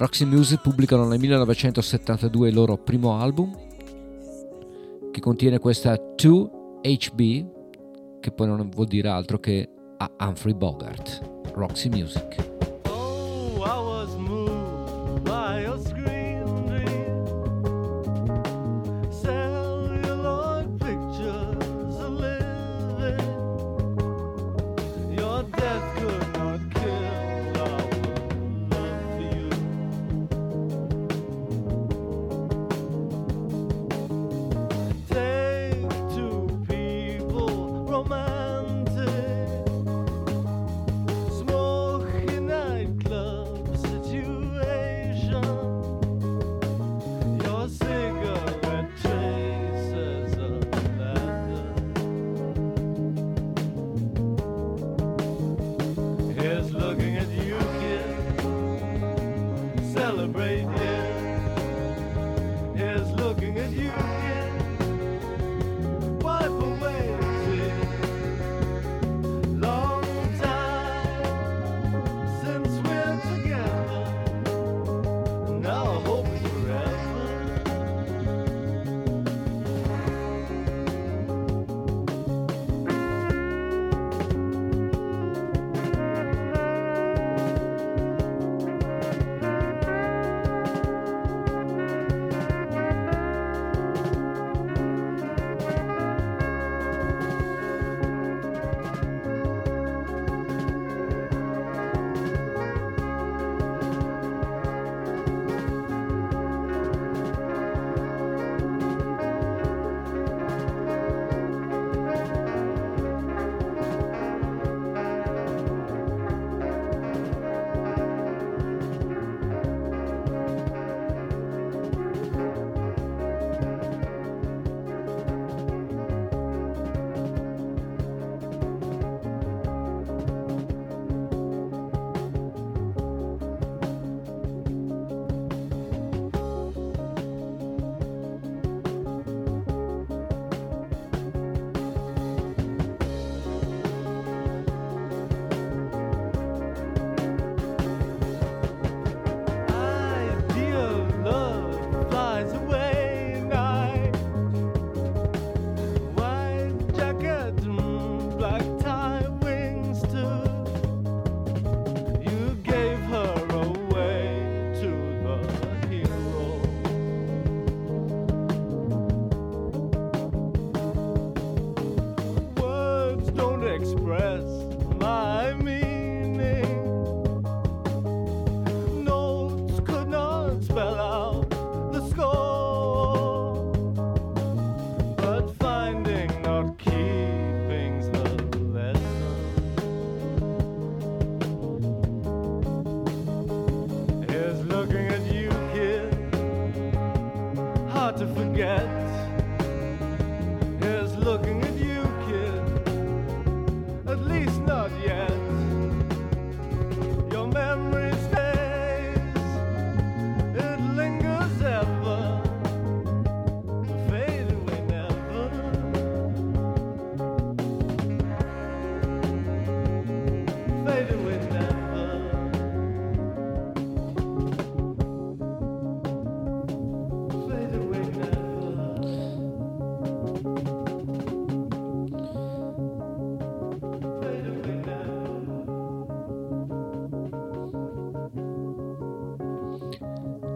Roxy Music pubblicano nel 1972 il loro primo album che contiene questa 2HB che poi non vuol dire altro che a Humphrey Bogart. Roxy Music. Oh,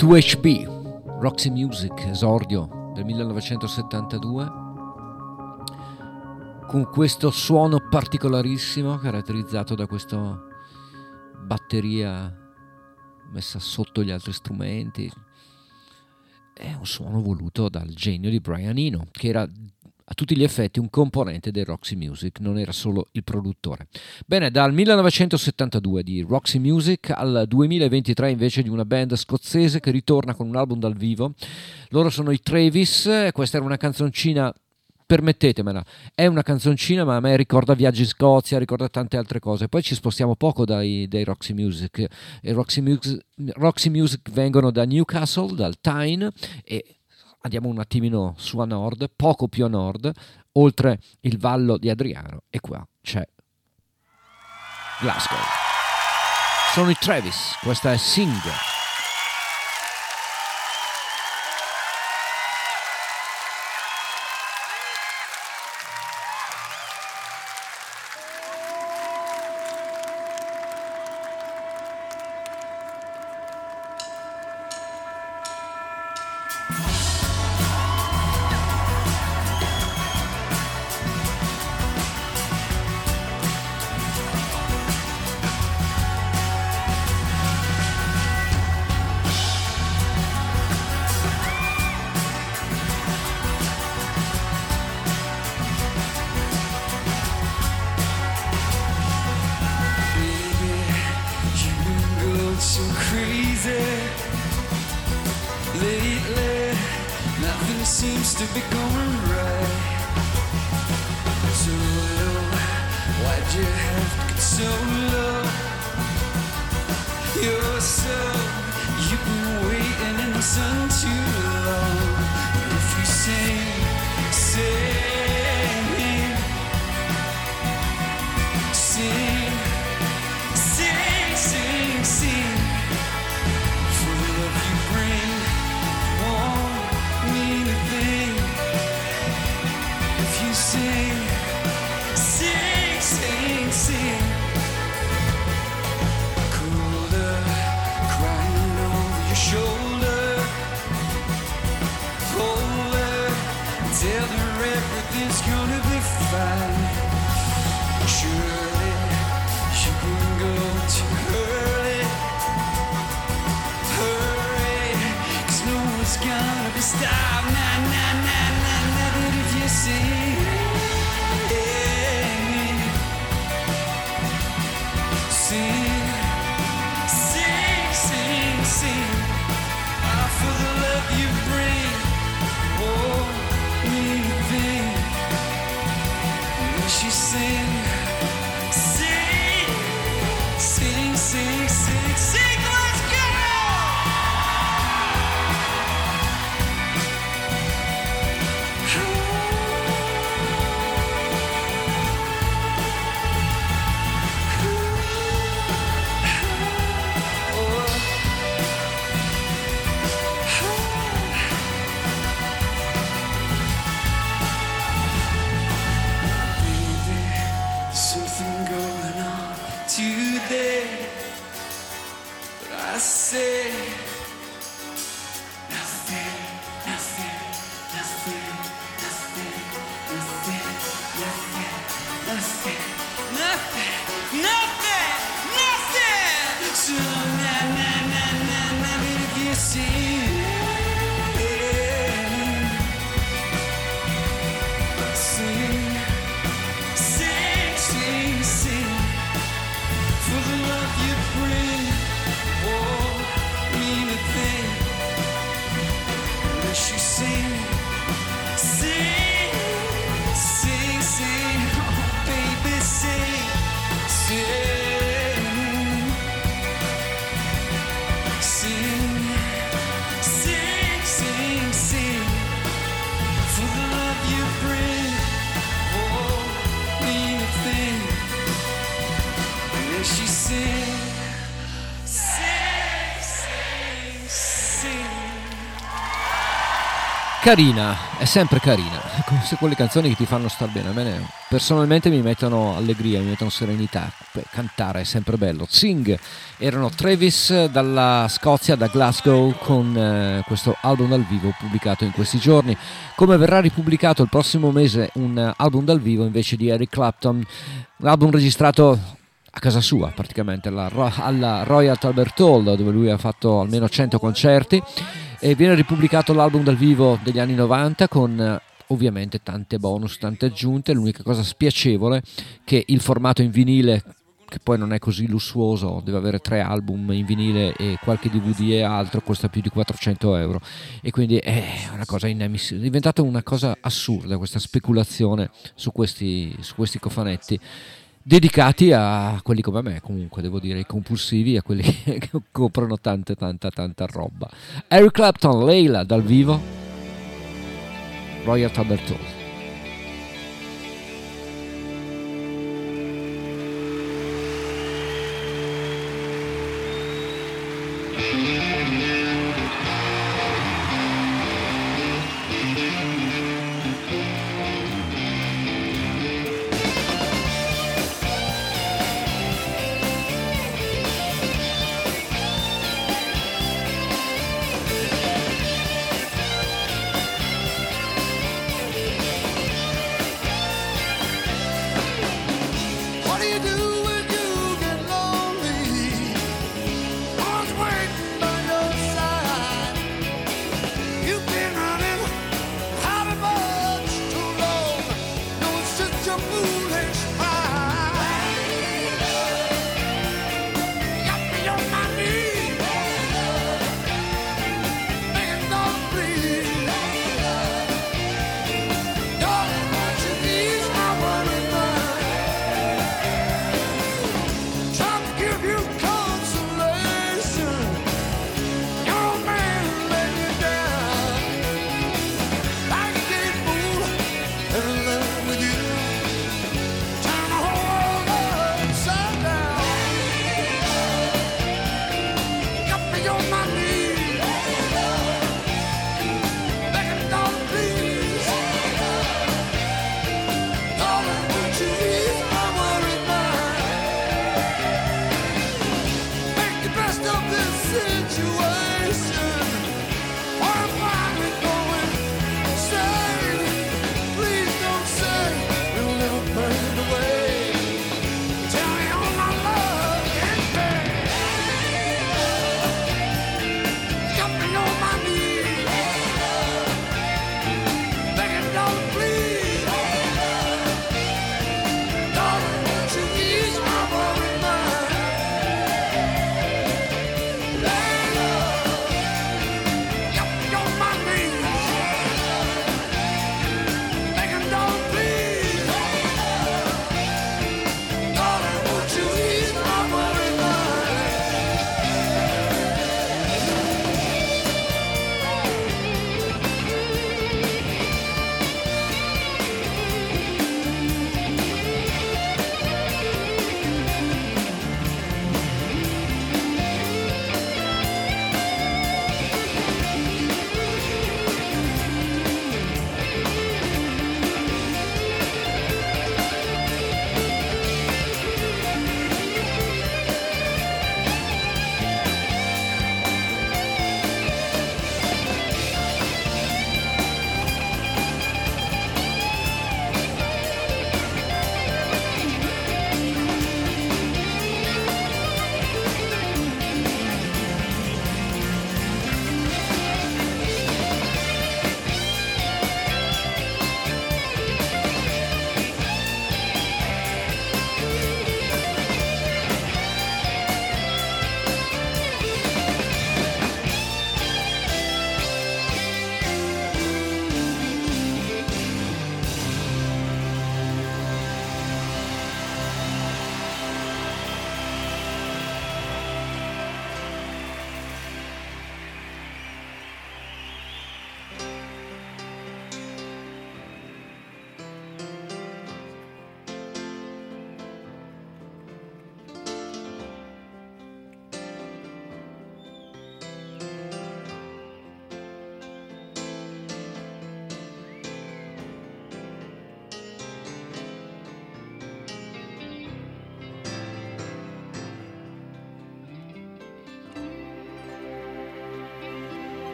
2HP, Roxy Music, esordio del 1972, con questo suono particolarissimo caratterizzato da questa batteria messa sotto gli altri strumenti. È un suono voluto dal genio di Brian Eno, che era a tutti gli effetti un componente del Roxy Music, non era solo il produttore. Bene, dal 1972 di Roxy Music al 2023 invece di una band scozzese che ritorna con un album dal vivo. Loro sono i Travis, questa era una canzoncina permettetemela, è una canzoncina ma a me ricorda viaggi in Scozia, ricorda tante altre cose. Poi ci spostiamo poco dai, dai Roxy Music. Roxy Music. Roxy Music vengono da Newcastle, dal Tyne e andiamo un attimino su a nord, poco più a nord, oltre il vallo di Adriano e qua c'è Glasgow. Sono i Travis, questa è Sing. Say Carina, è sempre carina, come se quelle canzoni che ti fanno star bene, a me personalmente mi mettono allegria, mi mettono serenità, cantare è sempre bello. Sing erano Travis dalla Scozia, da Glasgow, con eh, questo album dal vivo pubblicato in questi giorni. Come verrà ripubblicato il prossimo mese un album dal vivo invece di Eric Clapton, un album registrato a casa sua praticamente alla, alla Royal Albert Hall dove lui ha fatto almeno 100 concerti e viene ripubblicato l'album dal vivo degli anni 90 con eh, ovviamente tante bonus, tante aggiunte, l'unica cosa spiacevole che il formato in vinile che poi non è così lussuoso, deve avere tre album in vinile e qualche DVD e altro, costa più di 400 euro. E quindi è una cosa inammissibile, è diventata una cosa assurda questa speculazione su questi, su questi cofanetti dedicati a quelli come me comunque devo dire i compulsivi a quelli che coprono tante tanta tanta roba. Eric Clapton Leila dal vivo. Royal Albert of this situation.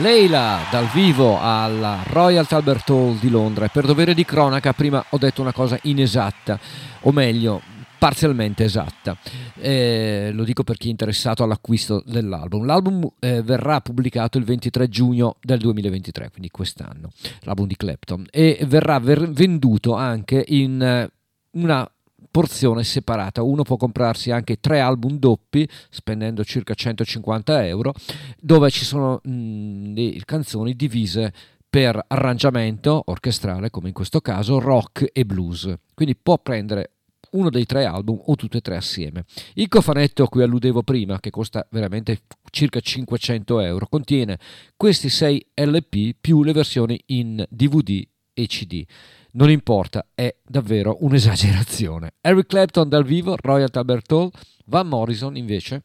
Leila dal vivo alla Royal Albert Hall di Londra. E per dovere di cronaca prima ho detto una cosa inesatta o meglio parzialmente esatta. Eh, lo dico per chi è interessato all'acquisto dell'album. L'album eh, verrà pubblicato il 23 giugno del 2023 quindi quest'anno l'album di Clapton. E verrà ver- venduto anche in eh, una porzione separata. Uno può comprarsi anche tre album doppi spendendo circa 150 euro, dove ci sono mh, le canzoni divise per arrangiamento orchestrale, come in questo caso, rock e blues. Quindi può prendere uno dei tre album o tutti e tre assieme. Il cofanetto a cui alludevo prima, che costa veramente circa 500 euro, contiene questi 6 LP più le versioni in DVD e CD. Non importa, è davvero un'esagerazione. Eric Clapton dal vivo, Royal Albert Hall, Van Morrison invece.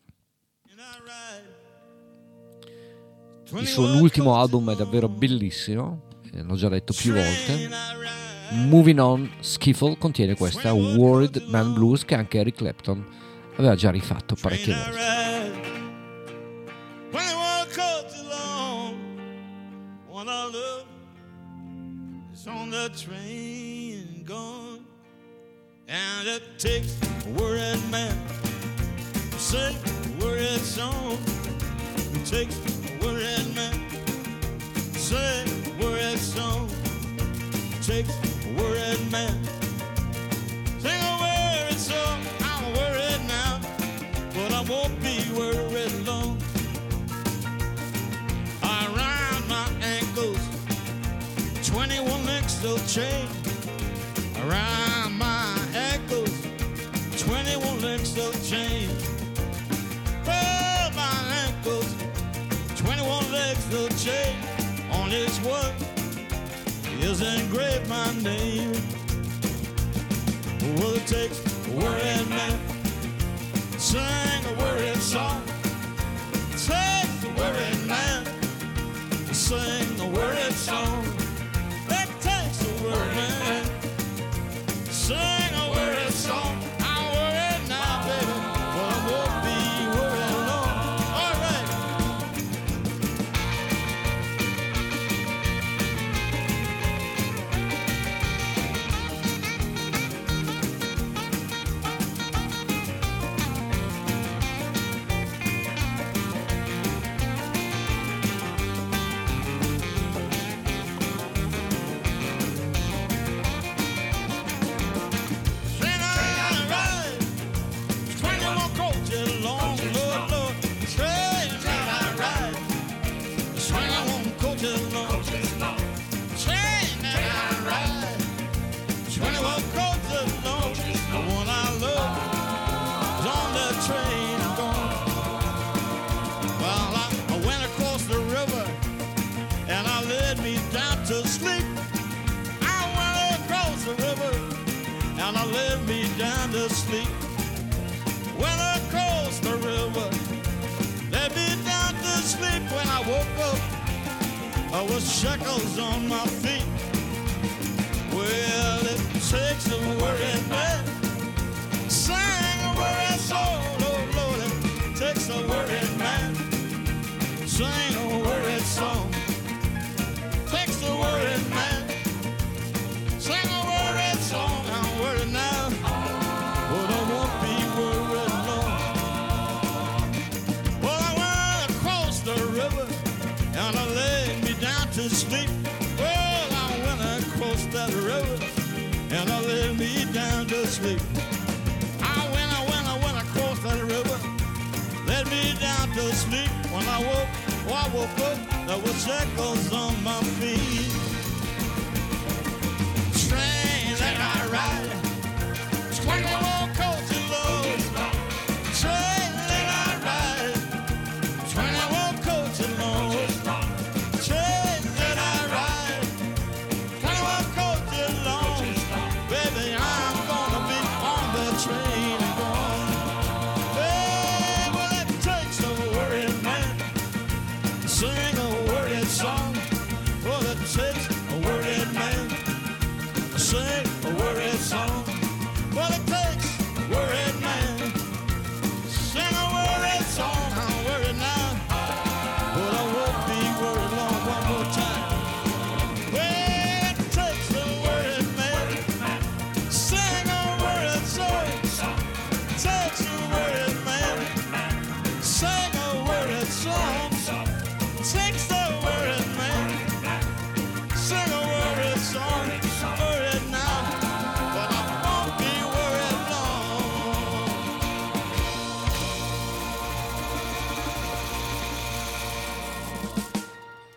Il suo ultimo album è davvero bellissimo, eh, l'ho già detto più volte. Moving On Skiffle contiene questa Worried Man Blues che anche Eric Clapton aveva già rifatto parecchie volte.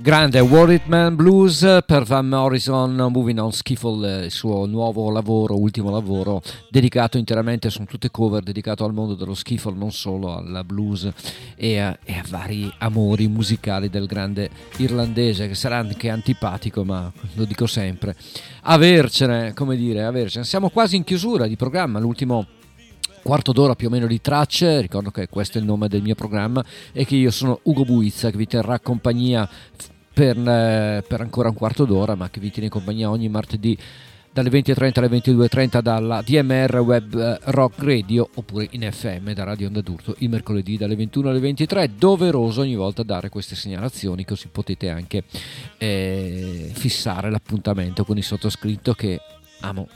Grande Worried Man Blues per Van Morrison, Moving on Skiffle, il suo nuovo lavoro, ultimo lavoro, dedicato interamente, sono tutte cover, dedicato al mondo dello skiffle, non solo al blues e a, e a vari amori musicali del grande irlandese, che sarà anche antipatico, ma lo dico sempre. Avercene, come dire, avercene. Siamo quasi in chiusura di programma, l'ultimo quarto d'ora più o meno di tracce, ricordo che questo è il nome del mio programma e che io sono Ugo Buizza che vi terrà compagnia per, eh, per ancora un quarto d'ora, ma che vi tiene compagnia ogni martedì dalle 20.30 alle 22.30 dalla DMR Web eh, Rock Radio oppure in FM da Radio Onda d'Urto il mercoledì dalle 21 alle 23 doveroso ogni volta dare queste segnalazioni così potete anche eh, fissare l'appuntamento con il sottoscritto che amo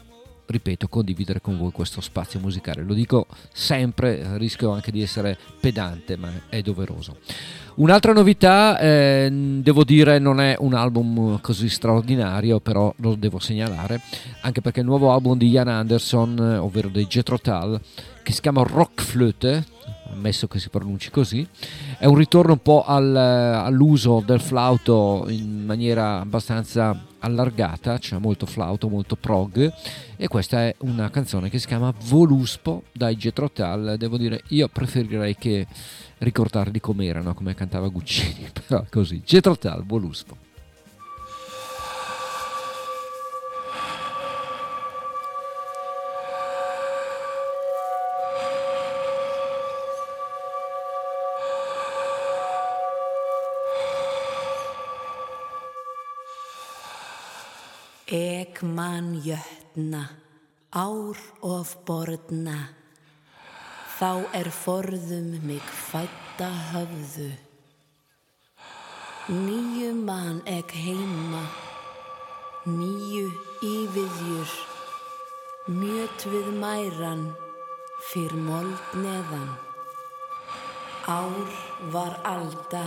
ripeto, condividere con voi questo spazio musicale. Lo dico sempre, rischio anche di essere pedante, ma è doveroso. Un'altra novità, eh, devo dire, non è un album così straordinario, però lo devo segnalare, anche perché il nuovo album di Ian Anderson, ovvero dei Jethro Tull, che si chiama Rockflöte, ammesso che si pronunci così, è un ritorno un po' al, all'uso del flauto in maniera abbastanza allargata, cioè molto flauto, molto prog e questa è una canzone che si chiama Voluspo dai Tull, devo dire io preferirei che ricordarli come come cantava Guccini, però così, Tull, Voluspo. Ek man jötna, ár of borðna, þá er forðum mig fætta höfðu. Nýju man ek heima, nýju í viðjur, mjöt við mæran, fyrr mold neðan. Ár var alda,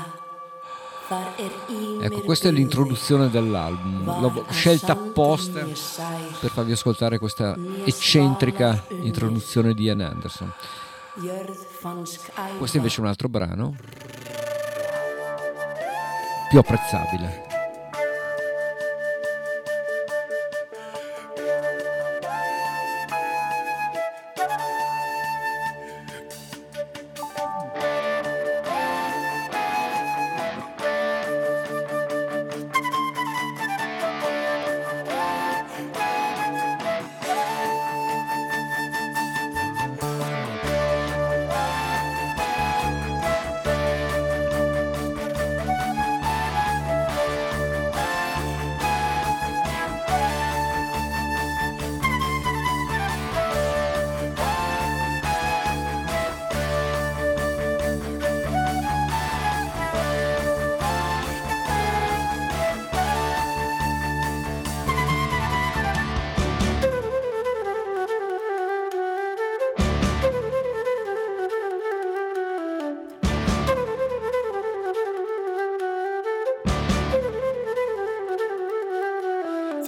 Ecco, questa è l'introduzione dell'album. L'ho scelta apposta per farvi ascoltare questa eccentrica introduzione di Ian Anderson. Questo invece è un altro brano più apprezzabile.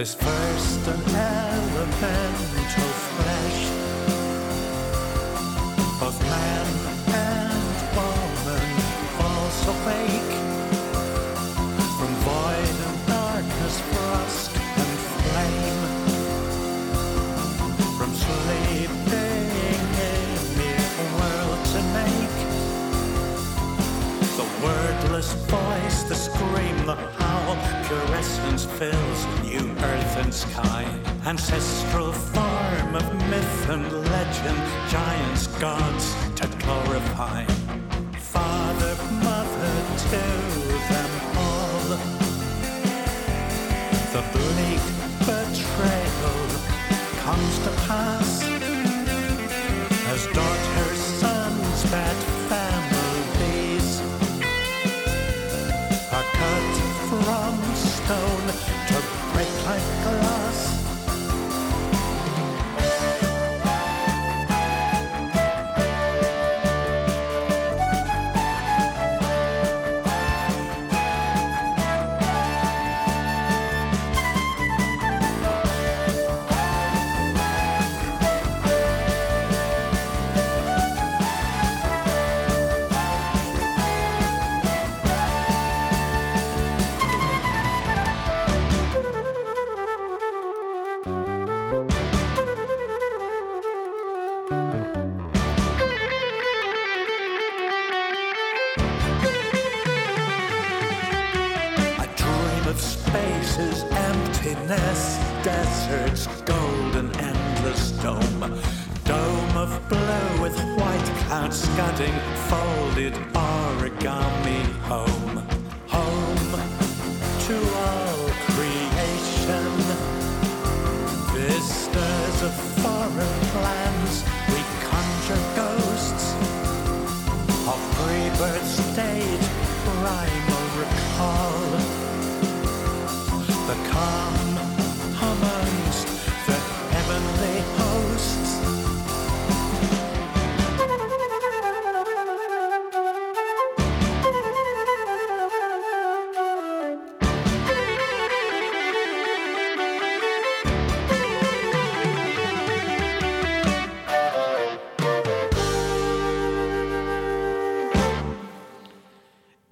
This first and elemental flesh of man and woman falls awake from void and darkness, frost and flame, from sleeping in mere world to make. The wordless voice, the scream, the howl, pure essence fills new earth and sky. Ancestral form of myth and legend, giants, gods to glorify. Father, mother to them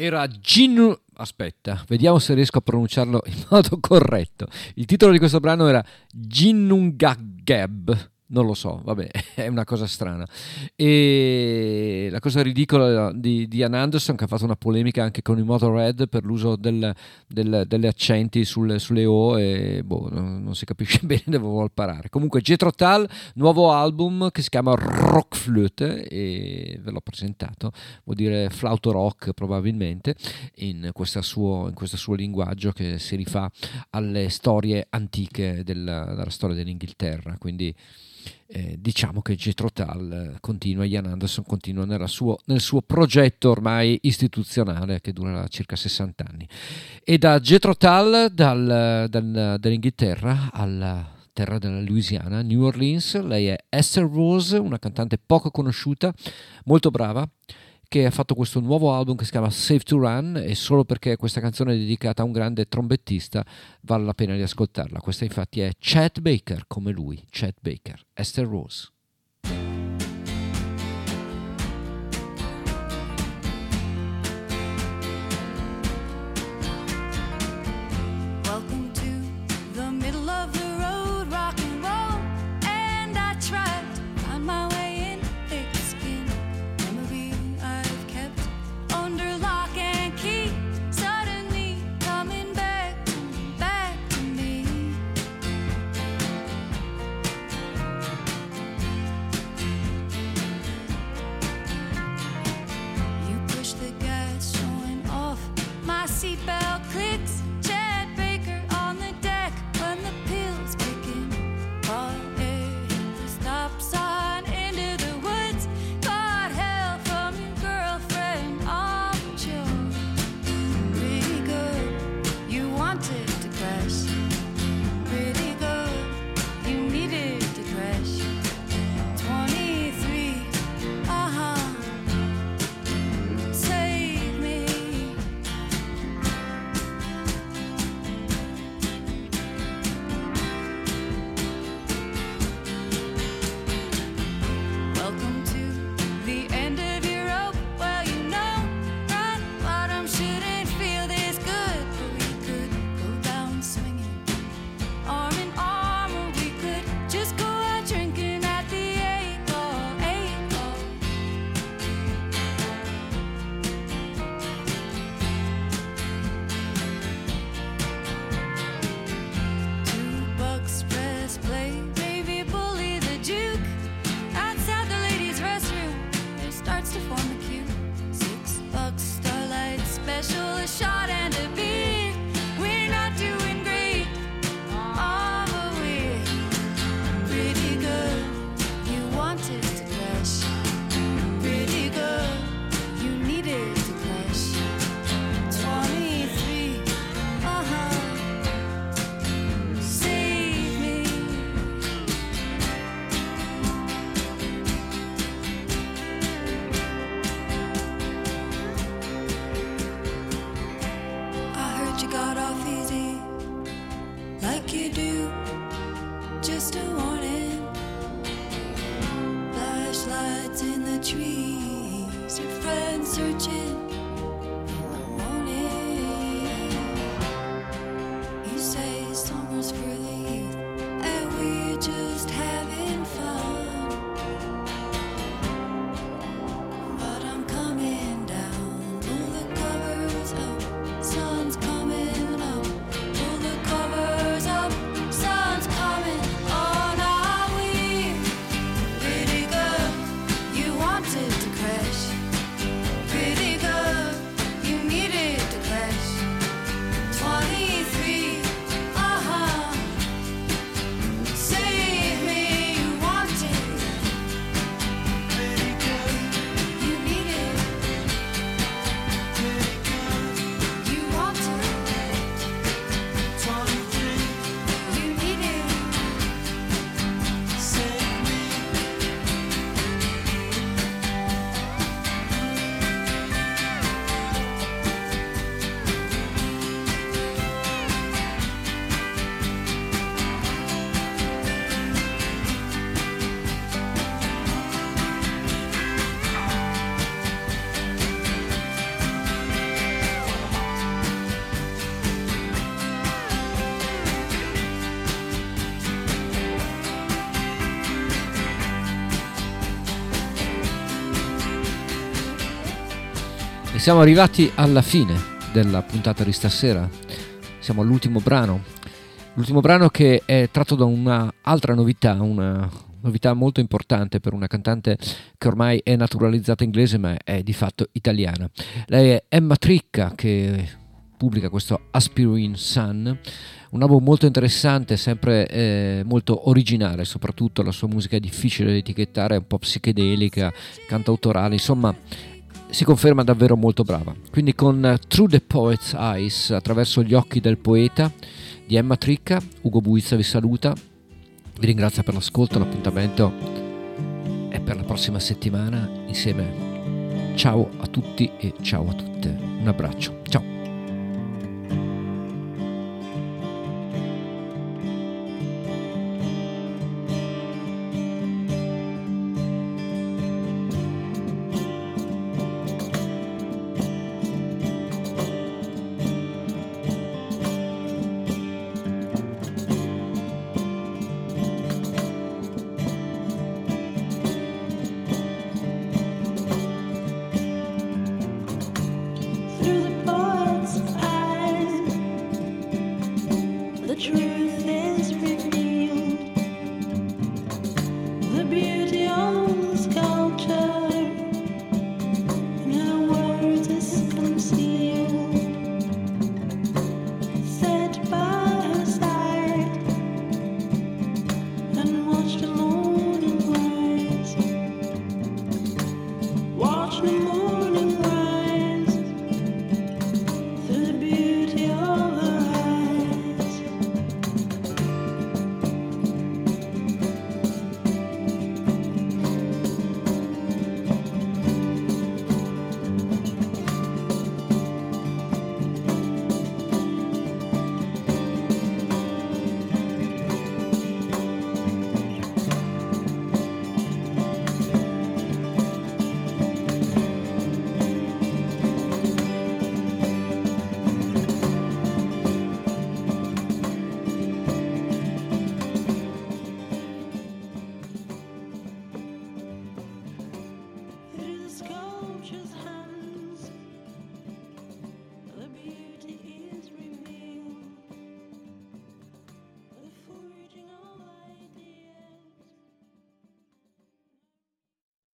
Era Gin... Aspetta, vediamo se riesco a pronunciarlo in modo corretto. Il titolo di questo brano era Ginnungageb. Non lo so, vabbè, è una cosa strana. E la cosa ridicola di, di Ian Anderson, che ha fatto una polemica anche con i Motorhead per l'uso del, del, delle accenti sul- sulle O, e boh, non, non si capisce bene dove vuol parare. Comunque, Jetro Tal, nuovo album che si chiama Rockflöte, e ve l'ho presentato, vuol dire flauto rock probabilmente, in, suo, in questo suo linguaggio che si rifà alle storie antiche della, della storia dell'Inghilterra. Quindi eh, diciamo che Jethro Tull continua, Ian Anderson continua suo- nel suo progetto ormai istituzionale che dura circa 60 anni. E da Jethro Tull, dal- dal- dall'Inghilterra alla terra della Louisiana, New Orleans, lei è Esther Rose, una cantante poco conosciuta, molto brava, che ha fatto questo nuovo album che si chiama Safe to Run e solo perché questa canzone è dedicata a un grande trombettista vale la pena di ascoltarla. Questa infatti è Chet Baker, come lui, Chet Baker, Esther Rose. Shot siamo arrivati alla fine della puntata di stasera. Siamo all'ultimo brano. L'ultimo brano che è tratto da un'altra novità, una novità molto importante per una cantante che ormai è naturalizzata inglese ma è di fatto italiana. Lei è Emma Tricca che pubblica questo Aspirin Sun, un album molto interessante, sempre eh, molto originale, soprattutto la sua musica è difficile da etichettare, è un po' psichedelica, cantautorale, insomma si conferma davvero molto brava. Quindi con Through the Poet's Eyes, attraverso gli occhi del poeta di Emma Tricca, Ugo Buizza vi saluta, vi ringrazio per l'ascolto, l'appuntamento è per la prossima settimana insieme. Ciao a tutti e ciao a tutte. Un abbraccio. Ciao.